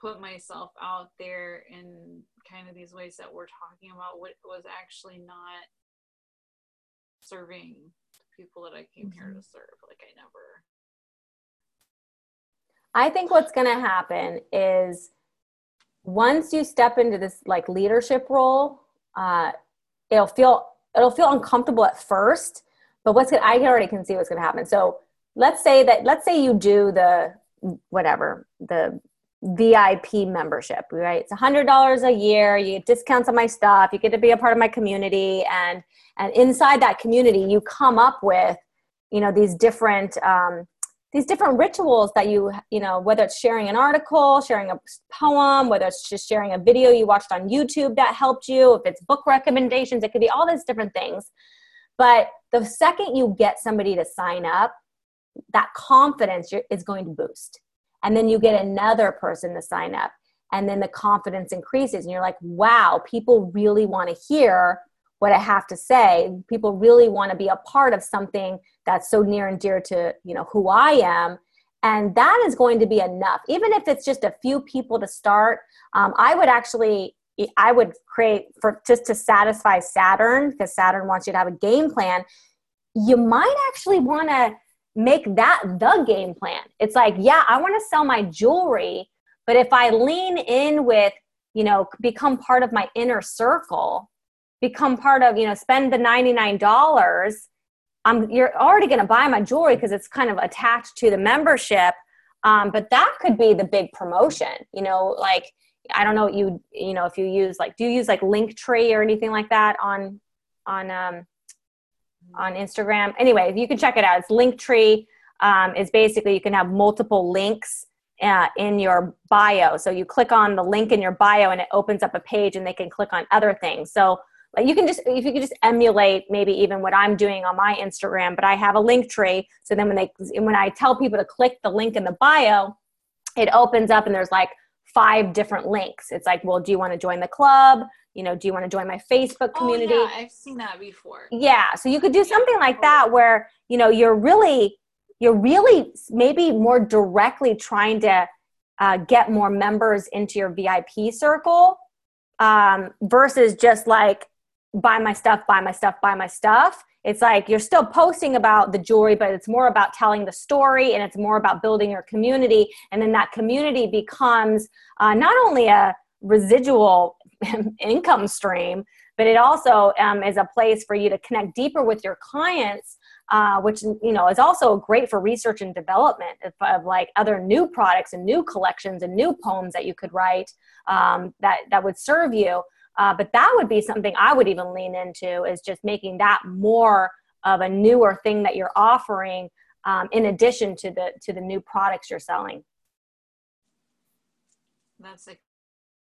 put myself out there in kind of these ways that we're talking about what was actually not serving the people that I came mm-hmm. here to serve. Like I never. I think what's going to happen is once you step into this like leadership role, uh, it'll feel it'll feel uncomfortable at first, but what's gonna, I already can see what's going to happen. So let's say that let's say you do the whatever the VIP membership, right? It's a hundred dollars a year. You get discounts on my stuff. You get to be a part of my community, and and inside that community, you come up with, you know, these different um, these different rituals that you you know whether it's sharing an article, sharing a poem, whether it's just sharing a video you watched on YouTube that helped you, if it's book recommendations, it could be all these different things. But the second you get somebody to sign up, that confidence is going to boost and then you get another person to sign up and then the confidence increases and you're like wow people really want to hear what i have to say people really want to be a part of something that's so near and dear to you know who i am and that is going to be enough even if it's just a few people to start um, i would actually i would create for just to satisfy saturn because saturn wants you to have a game plan you might actually want to make that the game plan. It's like, yeah, I want to sell my jewelry, but if I lean in with, you know, become part of my inner circle, become part of, you know, spend the $99, I'm, you're already going to buy my jewelry because it's kind of attached to the membership. Um, but that could be the big promotion, you know, like, I don't know you, you know, if you use like, do you use like Linktree or anything like that on, on, um, on Instagram. Anyway, you can check it out. It's Linktree. Um, is basically you can have multiple links uh, in your bio. So you click on the link in your bio and it opens up a page and they can click on other things. So like you can just if you could just emulate maybe even what I'm doing on my Instagram, but I have a Linktree So then when they when I tell people to click the link in the bio, it opens up and there's like five different links. It's like, well, do you want to join the club? you know, do you want to join my Facebook community? Oh, yeah, I've seen that before. Yeah. So you could do something yeah, like that where, you know, you're really, you're really maybe more directly trying to uh, get more members into your VIP circle um, versus just like buy my stuff, buy my stuff, buy my stuff. it's like you're still posting about the jewelry but it's more about telling the story and it's more about building your community and then that community becomes uh, not only a residual income stream but it also um, is a place for you to connect deeper with your clients uh, which you know is also great for research and development of, of, like other new products and new collections and new poems that you could write um, that that would serve you uh, but that would be something i would even lean into is just making that more of a newer thing that you're offering um, in addition to the to the new products you're selling that's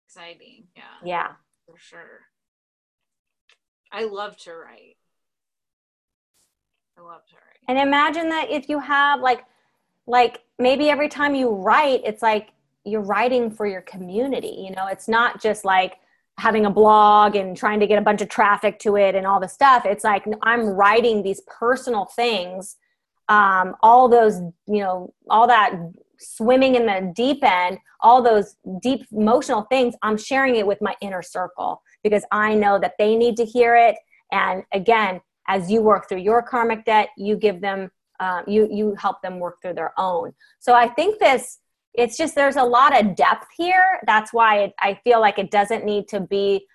exciting yeah yeah for sure I love to write. I love to write. And imagine that if you have like like maybe every time you write, it's like you're writing for your community. You know, it's not just like having a blog and trying to get a bunch of traffic to it and all the stuff. It's like I'm writing these personal things, um, all those, you know, all that swimming in the deep end, all those deep emotional things, I'm sharing it with my inner circle because I know that they need to hear it. And again, as you work through your karmic debt, you give them, um, you you help them work through their own. So I think this, it's just there's a lot of depth here. That's why it, I feel like it doesn't need to be.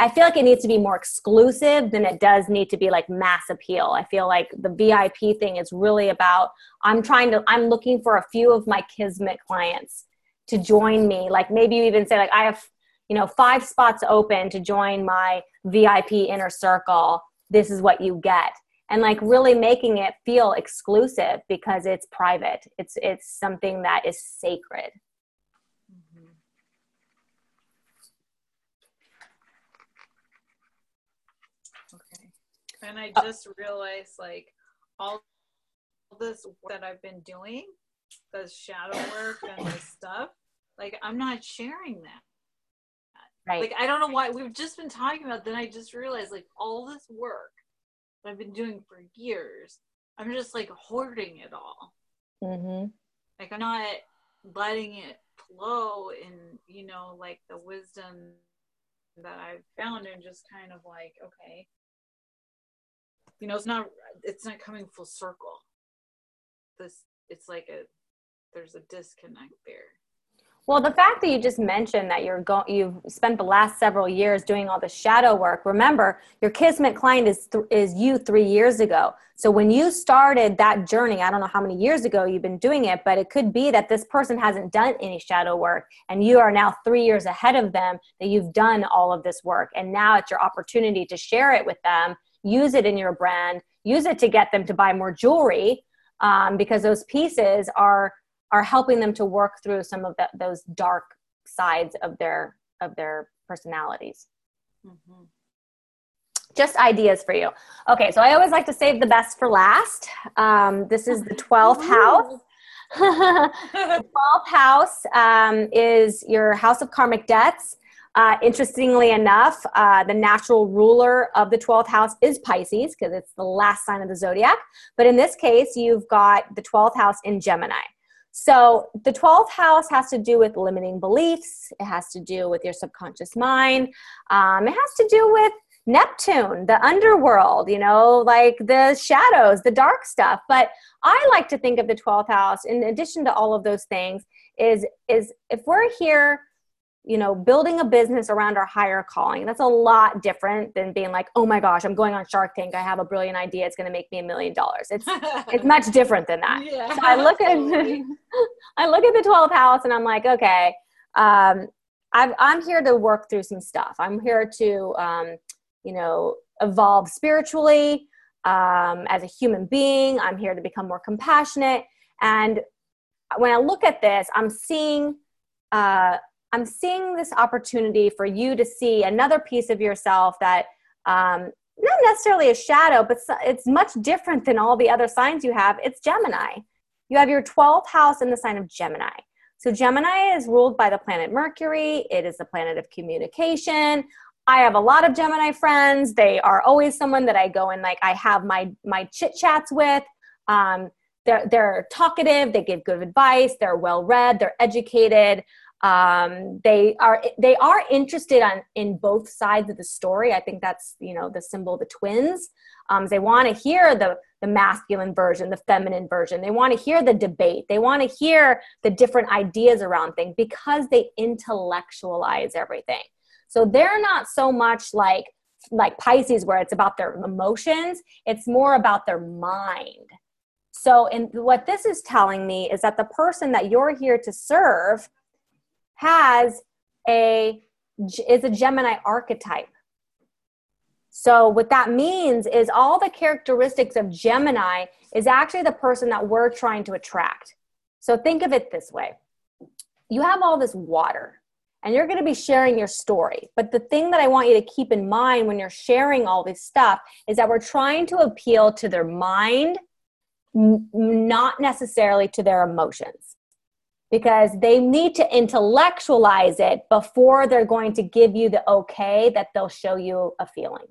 I feel like it needs to be more exclusive than it does need to be like mass appeal. I feel like the VIP thing is really about I'm trying to I'm looking for a few of my kismet clients to join me. Like maybe you even say like I have you know, five spots open to join my VIP inner circle. This is what you get. And like really making it feel exclusive because it's private. It's it's something that is sacred. Mm-hmm. Okay. And I just realized like all this that I've been doing, the shadow work and the stuff, like I'm not sharing that. Right. Like I don't know why we've just been talking about. Then I just realized like all this work that I've been doing for years. I'm just like hoarding it all. Mm-hmm. Like I'm not letting it flow in, you know, like the wisdom that I've found, and just kind of like, okay, you know, it's not, it's not coming full circle. This, it's like a, there's a disconnect there. Well, the fact that you just mentioned that you're going, you've spent the last several years doing all the shadow work. Remember, your Kismet client is th- is you three years ago. So when you started that journey, I don't know how many years ago you've been doing it, but it could be that this person hasn't done any shadow work, and you are now three years ahead of them that you've done all of this work, and now it's your opportunity to share it with them, use it in your brand, use it to get them to buy more jewelry, um, because those pieces are are helping them to work through some of the, those dark sides of their of their personalities mm-hmm. just ideas for you okay so i always like to save the best for last um, this is the 12th house the 12th house um, is your house of karmic debts uh, interestingly enough, uh, the natural ruler of the 12th house is Pisces because it's the last sign of the zodiac. But in this case, you've got the 12th house in Gemini. So the 12th house has to do with limiting beliefs. It has to do with your subconscious mind. Um, it has to do with Neptune, the underworld, you know, like the shadows, the dark stuff. But I like to think of the 12th house, in addition to all of those things, is is if we're here you know, building a business around our higher calling. That's a lot different than being like, oh my gosh, I'm going on Shark Tank. I have a brilliant idea. It's going to make me a million dollars. It's it's much different than that. Yeah, so I look at I look at the 12th house and I'm like, okay, um, i am here to work through some stuff. I'm here to, um, you know, evolve spiritually um, as a human being. I'm here to become more compassionate. And when I look at this, I'm seeing. Uh, I'm seeing this opportunity for you to see another piece of yourself that um, not necessarily a shadow, but it's much different than all the other signs you have. It's Gemini. You have your 12th house in the sign of Gemini. So, Gemini is ruled by the planet Mercury, it is the planet of communication. I have a lot of Gemini friends. They are always someone that I go and like I have my my chit chats with. Um, they're they're talkative. They give good advice. They're well read. They're educated. Um, they are they are interested on in both sides of the story. I think that's you know the symbol of the twins. Um, they want to hear the the masculine version the feminine version. They want to hear the debate. They want to hear the different ideas around things because they intellectualize everything. So they're not so much like like pisces where it's about their emotions. It's more about their mind. So and what this is telling me is that the person that you're here to serve has a is a Gemini archetype. So what that means is all the characteristics of Gemini is actually the person that we're trying to attract. So think of it this way. You have all this water and you're going to be sharing your story. But the thing that I want you to keep in mind when you're sharing all this stuff is that we're trying to appeal to their mind, not necessarily to their emotions because they need to intellectualize it before they're going to give you the okay that they'll show you a feeling.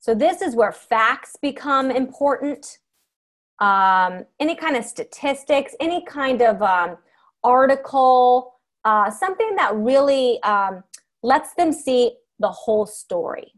So, this is where facts become important. Um, any kind of statistics, any kind of um, article, uh, something that really um, lets them see the whole story.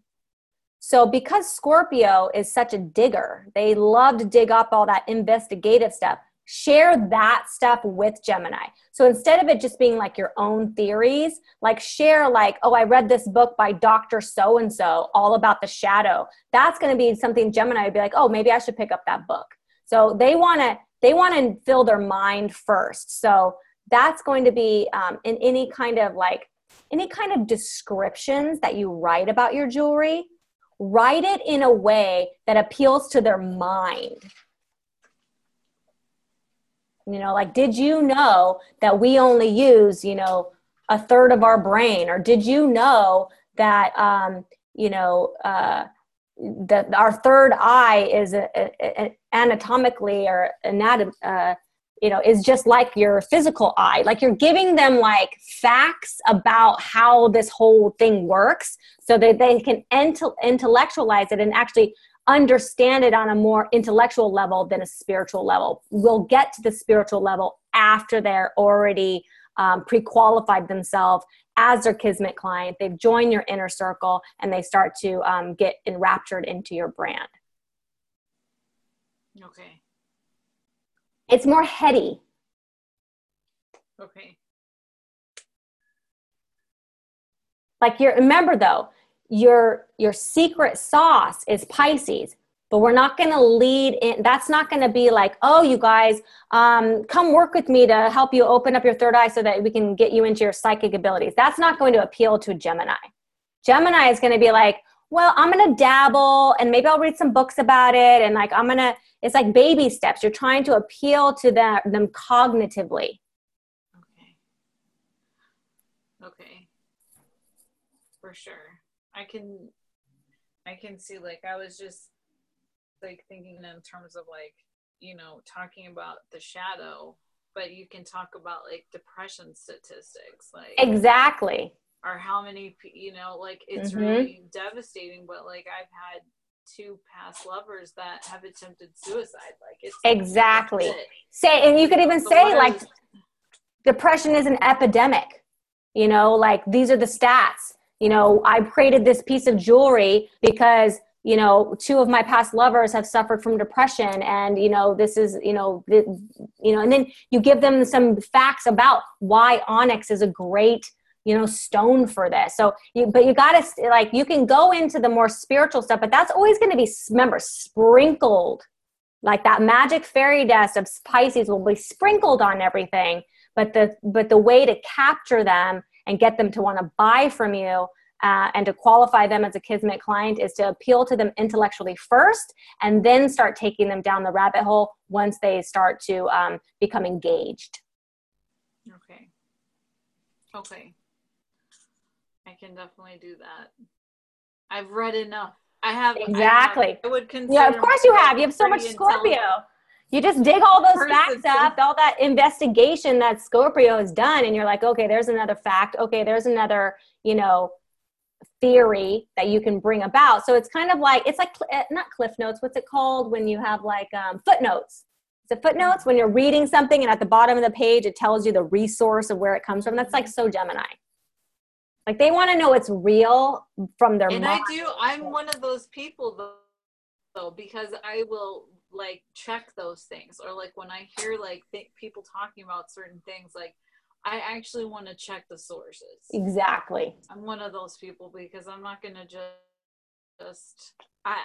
So, because Scorpio is such a digger, they love to dig up all that investigative stuff share that stuff with Gemini. So instead of it just being like your own theories, like share like, oh, I read this book by Dr. So and so all about the shadow. That's going to be something Gemini would be like, oh, maybe I should pick up that book. So they want to they want to fill their mind first. So that's going to be um, in any kind of like any kind of descriptions that you write about your jewelry. Write it in a way that appeals to their mind you know, like, did you know that we only use, you know, a third of our brain? Or did you know that, um, you know, uh, that our third eye is a, a, a anatomically or anatom, uh, you know, is just like your physical eye. Like you're giving them like facts about how this whole thing works so that they can intellectualize it and actually understand it on a more intellectual level than a spiritual level. We'll get to the spiritual level after they're already um, pre qualified themselves as their Kismet client. They've joined your inner circle and they start to um, get enraptured into your brand. Okay. It's more heady. Okay. Like you're, remember though, your your secret sauce is pisces but we're not going to lead in that's not going to be like oh you guys um, come work with me to help you open up your third eye so that we can get you into your psychic abilities. That's not going to appeal to gemini. Gemini is going to be like well i'm going to dabble and maybe i'll read some books about it and like i'm going to it's like baby steps. You're trying to appeal to them, them cognitively. Okay. Okay. For sure I can I can see like I was just like thinking in terms of like you know talking about the shadow but you can talk about like depression statistics like exactly or how many you know like it's mm-hmm. really devastating but like i've had two past lovers that have attempted suicide like it's exactly it. say and you could even so say like is, depression is an epidemic you know like these are the stats you know i created this piece of jewelry because you know two of my past lovers have suffered from depression and you know this is you know the, you know and then you give them some facts about why onyx is a great you know stone for this. So you but you got to like you can go into the more spiritual stuff but that's always going to be remember sprinkled. Like that magic fairy dust of pisces will be sprinkled on everything but the but the way to capture them and get them to want to buy from you uh, and to qualify them as a Kismet client is to appeal to them intellectually first and then start taking them down the rabbit hole once they start to um, become engaged. Okay. Okay. I can definitely do that. I've read enough. I have exactly. I, have, I would consider. Yeah, of course you have. You have so much Scorpio. You just dig all those facts up, all that investigation that Scorpio has done, and you're like, okay, there's another fact. Okay, there's another, you know, theory that you can bring about. So it's kind of like it's like eh, not cliff notes. What's it called when you have like um, footnotes? It's the footnotes when you're reading something and at the bottom of the page it tells you the resource of where it comes from that's like so gemini like they want to know it's real from their and mind. i do i'm one of those people though, though because i will like check those things or like when i hear like th- people talking about certain things like i actually want to check the sources exactly i'm one of those people because i'm not gonna just just i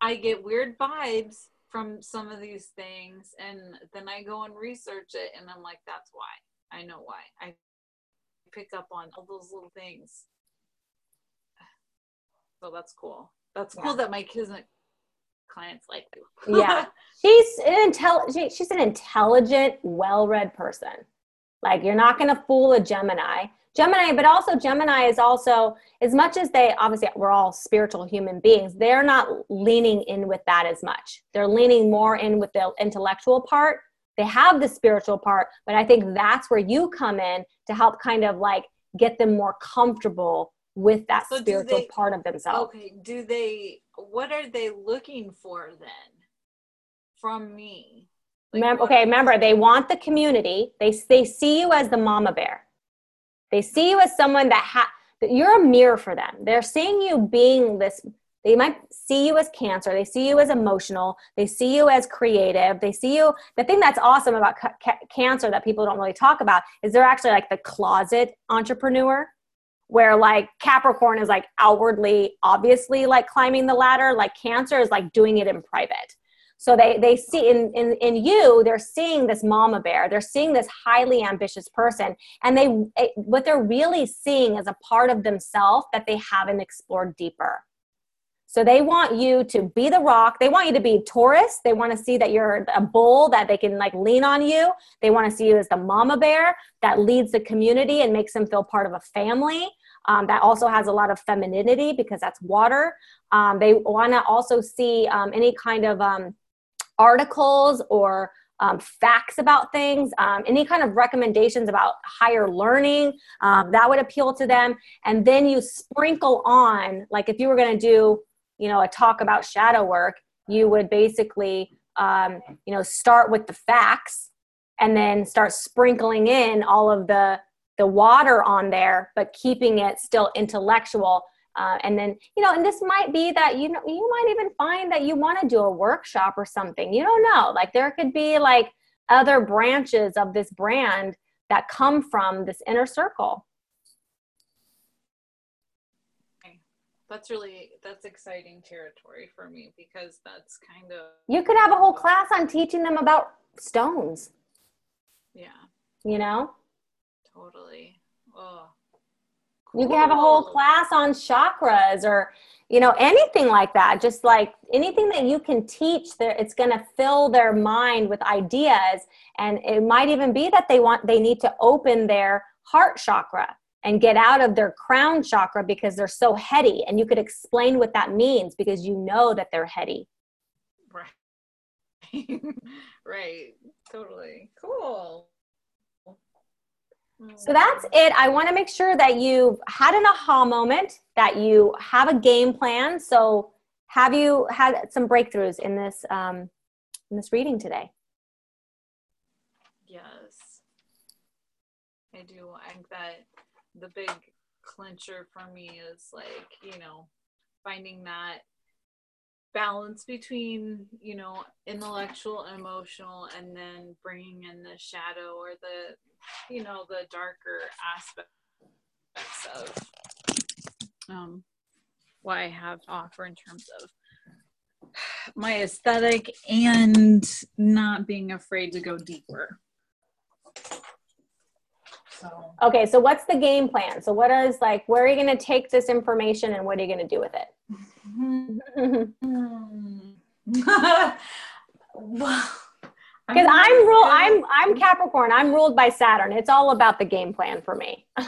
i get weird vibes from some of these things and then I go and research it and I'm like, that's why. I know why. I pick up on all those little things. So that's cool. That's yeah. cool that my kids clients like yeah. She's an intel she's an intelligent, well-read person. Like you're not gonna fool a Gemini. Gemini, but also Gemini is also, as much as they obviously we're all spiritual human beings, they're not leaning in with that as much. They're leaning more in with the intellectual part. They have the spiritual part, but I think that's where you come in to help kind of like get them more comfortable with that so spiritual they, part of themselves. Okay, do they, what are they looking for then from me? Like remember, okay, remember, they want the community. They, they see you as the mama bear they see you as someone that ha- that you're a mirror for them. They're seeing you being this they might see you as cancer they see you as emotional they see you as creative they see you the thing that's awesome about ca- ca- cancer that people don't really talk about is they're actually like the closet entrepreneur where like capricorn is like outwardly obviously like climbing the ladder like cancer is like doing it in private so they they see in, in in you, they're seeing this mama bear. They're seeing this highly ambitious person, and they it, what they're really seeing is a part of themselves that they haven't explored deeper. So they want you to be the rock. They want you to be Taurus. They want to see that you're a bull that they can like lean on you. They want to see you as the mama bear that leads the community and makes them feel part of a family. Um, that also has a lot of femininity because that's water. Um, they want to also see um, any kind of um, articles or um, facts about things, um, any kind of recommendations about higher learning, that would appeal to them. And then you sprinkle on, like if you were going to do, you know, a talk about shadow work, you would basically, you know, start with the facts and then start sprinkling in all of the the water on there, but keeping it still intellectual uh, and then, you know, and this might be that, you know, you might even find that you want to do a workshop or something. You don't know. Like there could be like other branches of this brand that come from this inner circle. That's really that's exciting territory for me because that's kind of You could have a whole class on teaching them about stones. Yeah. You know? Totally. Oh, you can have a whole class on chakras or, you know, anything like that. Just like anything that you can teach, that it's going to fill their mind with ideas. And it might even be that they want, they need to open their heart chakra and get out of their crown chakra because they're so heady. And you could explain what that means because you know that they're heady. Right. right. Totally. Cool. So that's it. I want to make sure that you've had an aha moment, that you have a game plan. So, have you had some breakthroughs in this um, in this reading today? Yes, I do. I think that the big clincher for me is like you know finding that balance between you know intellectual and emotional and then bringing in the shadow or the you know the darker aspects of um, what I have to offer in terms of my aesthetic and not being afraid to go deeper. So. Okay, so what's the game plan? So what is like where are you going to take this information and what are you going to do with it? well, because I'm ruled I'm I'm Capricorn. I'm ruled by Saturn. It's all about the game plan for me.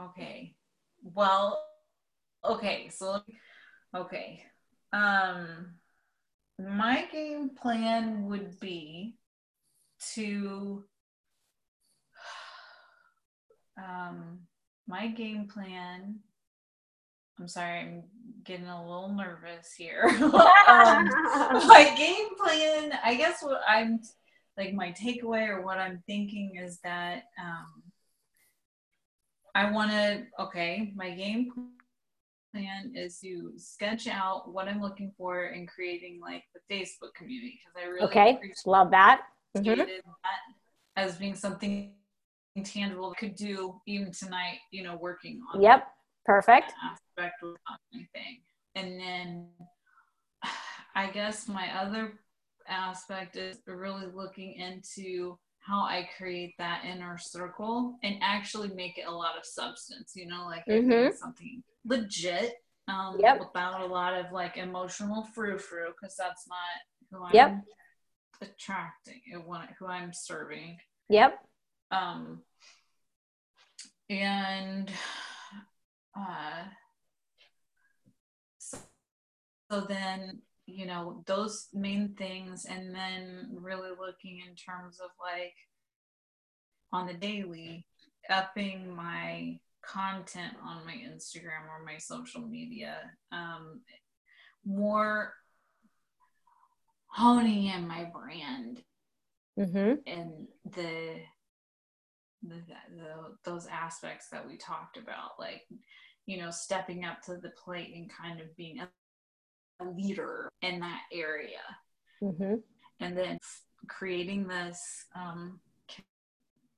okay. Well, okay. So okay. Um my game plan would be to um my game plan I'm sorry, I'm getting a little nervous here. um, my game plan, I guess what I'm like my takeaway or what I'm thinking is that um, I want to, okay, my game plan is to sketch out what I'm looking for in creating like the Facebook community because I really okay, love that. Mm-hmm. that as being something tangible could do even tonight, you know, working on. Yep, perfect. Aspect of anything, and then I guess my other aspect is really looking into how I create that inner circle and actually make it a lot of substance, you know, like mm-hmm. something legit um, yep. without a lot of like emotional frou frou because that's not who I'm yep. attracting, who I'm serving. Yep. Um, and uh, so, so then you know those main things and then really looking in terms of like on the daily upping my content on my instagram or my social media um more honing in my brand mm-hmm. and the, the, the those aspects that we talked about like you know stepping up to the plate and kind of being a a leader in that area. Mm-hmm. And then creating this um,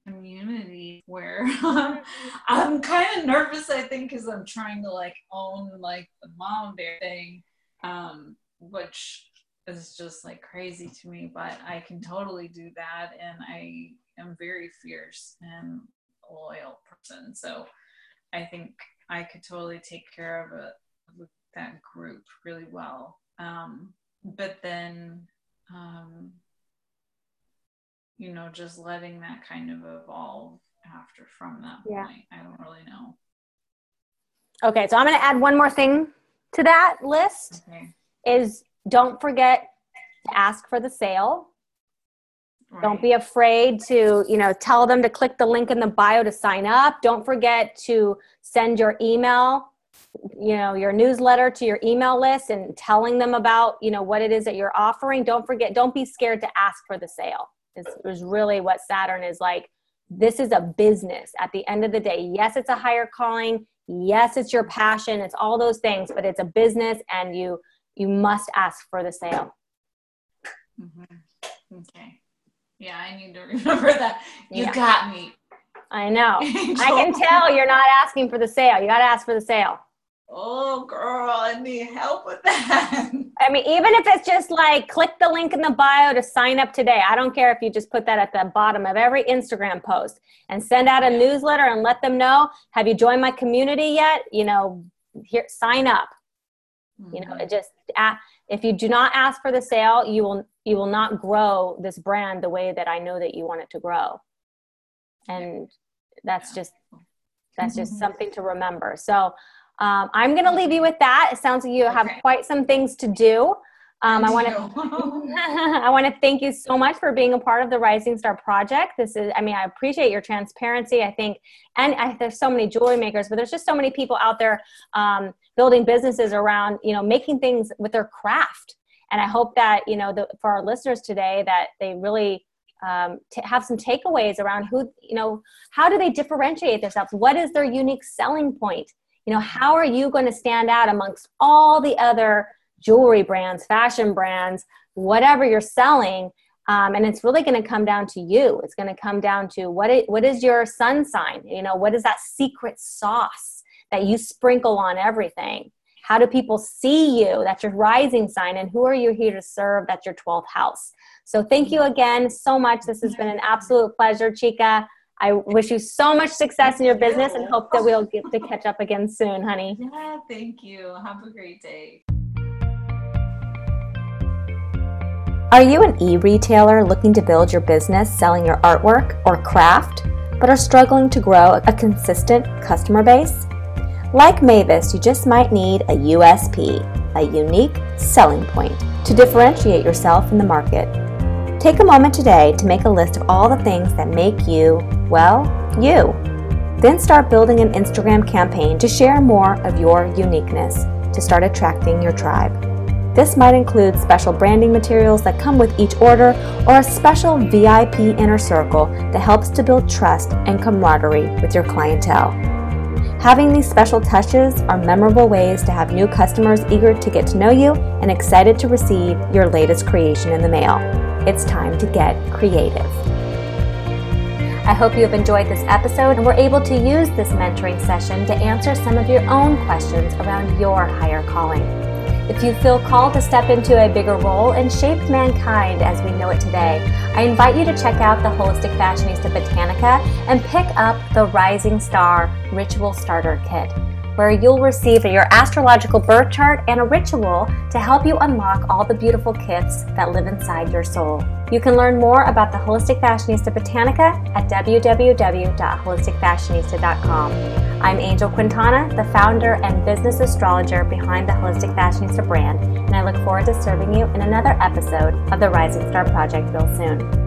community where I'm kind of nervous, I think, because I'm trying to like own like the mom bear thing, um, which is just like crazy to me, but I can totally do that. And I am very fierce and loyal person. So I think I could totally take care of a, of that group really well. Um, but then, um, you know, just letting that kind of evolve after from that yeah. point. I don't really know. Okay, so I'm going to add one more thing to that list. Okay. Is don't forget to ask for the sale. Right. Don't be afraid to, you know, tell them to click the link in the bio to sign up. Don't forget to send your email you know your newsletter to your email list and telling them about you know what it is that you're offering. Don't forget don't be scared to ask for the sale is, is really what saturn is like. This is a business. At the end of the day yes it's a higher calling. Yes it's your passion. It's all those things but it's a business and you you must ask for the sale. Mm-hmm. okay yeah i need to remember that. You yeah. got me. I know. I can tell you're not asking for the sale. You got to ask for the sale. Oh girl i need help with that. I mean even if it's just like click the link in the bio to sign up today. I don't care if you just put that at the bottom of every instagram post and send out a newsletter and let them know have you joined my community yet? You know here sign up. Mm-hmm. you know it mm-hmm. just if you do not ask for the sale you will you will not grow this brand the way that i know that you want it to grow and that's just that's just something to remember so um, I'm going to leave you with that. It sounds like you have okay. quite some things to do. Um, I want to I want to thank you so much for being a part of the Rising Star Project. This is, I mean, I appreciate your transparency. I think, and I, there's so many jewelry makers, but there's just so many people out there um, building businesses around, you know, making things with their craft. And I hope that you know, the, for our listeners today, that they really um, to have some takeaways around who, you know, how do they differentiate themselves? What is their unique selling point? you know how are you going to stand out amongst all the other jewelry brands fashion brands whatever you're selling um, and it's really going to come down to you. It's going to come down to what it, what is your sun sign? You know what is that secret sauce that you sprinkle on everything? How do people see you? That's your rising sign and who are you here to serve? That's your 12th house. So thank you again so much. This has been an absolute pleasure chica. I wish you so much success in your business and hope that we'll get to catch up again soon, honey. Yeah, thank you. Have a great day. Are you an e retailer looking to build your business selling your artwork or craft, but are struggling to grow a consistent customer base? Like Mavis, you just might need a USP, a unique selling point, to differentiate yourself in the market. Take a moment today to make a list of all the things that make you, well, you. Then start building an Instagram campaign to share more of your uniqueness to start attracting your tribe. This might include special branding materials that come with each order or a special VIP inner circle that helps to build trust and camaraderie with your clientele. Having these special touches are memorable ways to have new customers eager to get to know you and excited to receive your latest creation in the mail. It's time to get creative. I hope you have enjoyed this episode and were able to use this mentoring session to answer some of your own questions around your higher calling. If you feel called to step into a bigger role and shape mankind as we know it today, I invite you to check out the Holistic Fashionista Botanica and pick up the Rising Star Ritual Starter Kit where you'll receive your astrological birth chart and a ritual to help you unlock all the beautiful gifts that live inside your soul. You can learn more about the Holistic Fashionista Botanica at www.holisticfashionista.com. I'm Angel Quintana, the founder and business astrologer behind the Holistic Fashionista brand, and I look forward to serving you in another episode of the Rising Star Project real soon.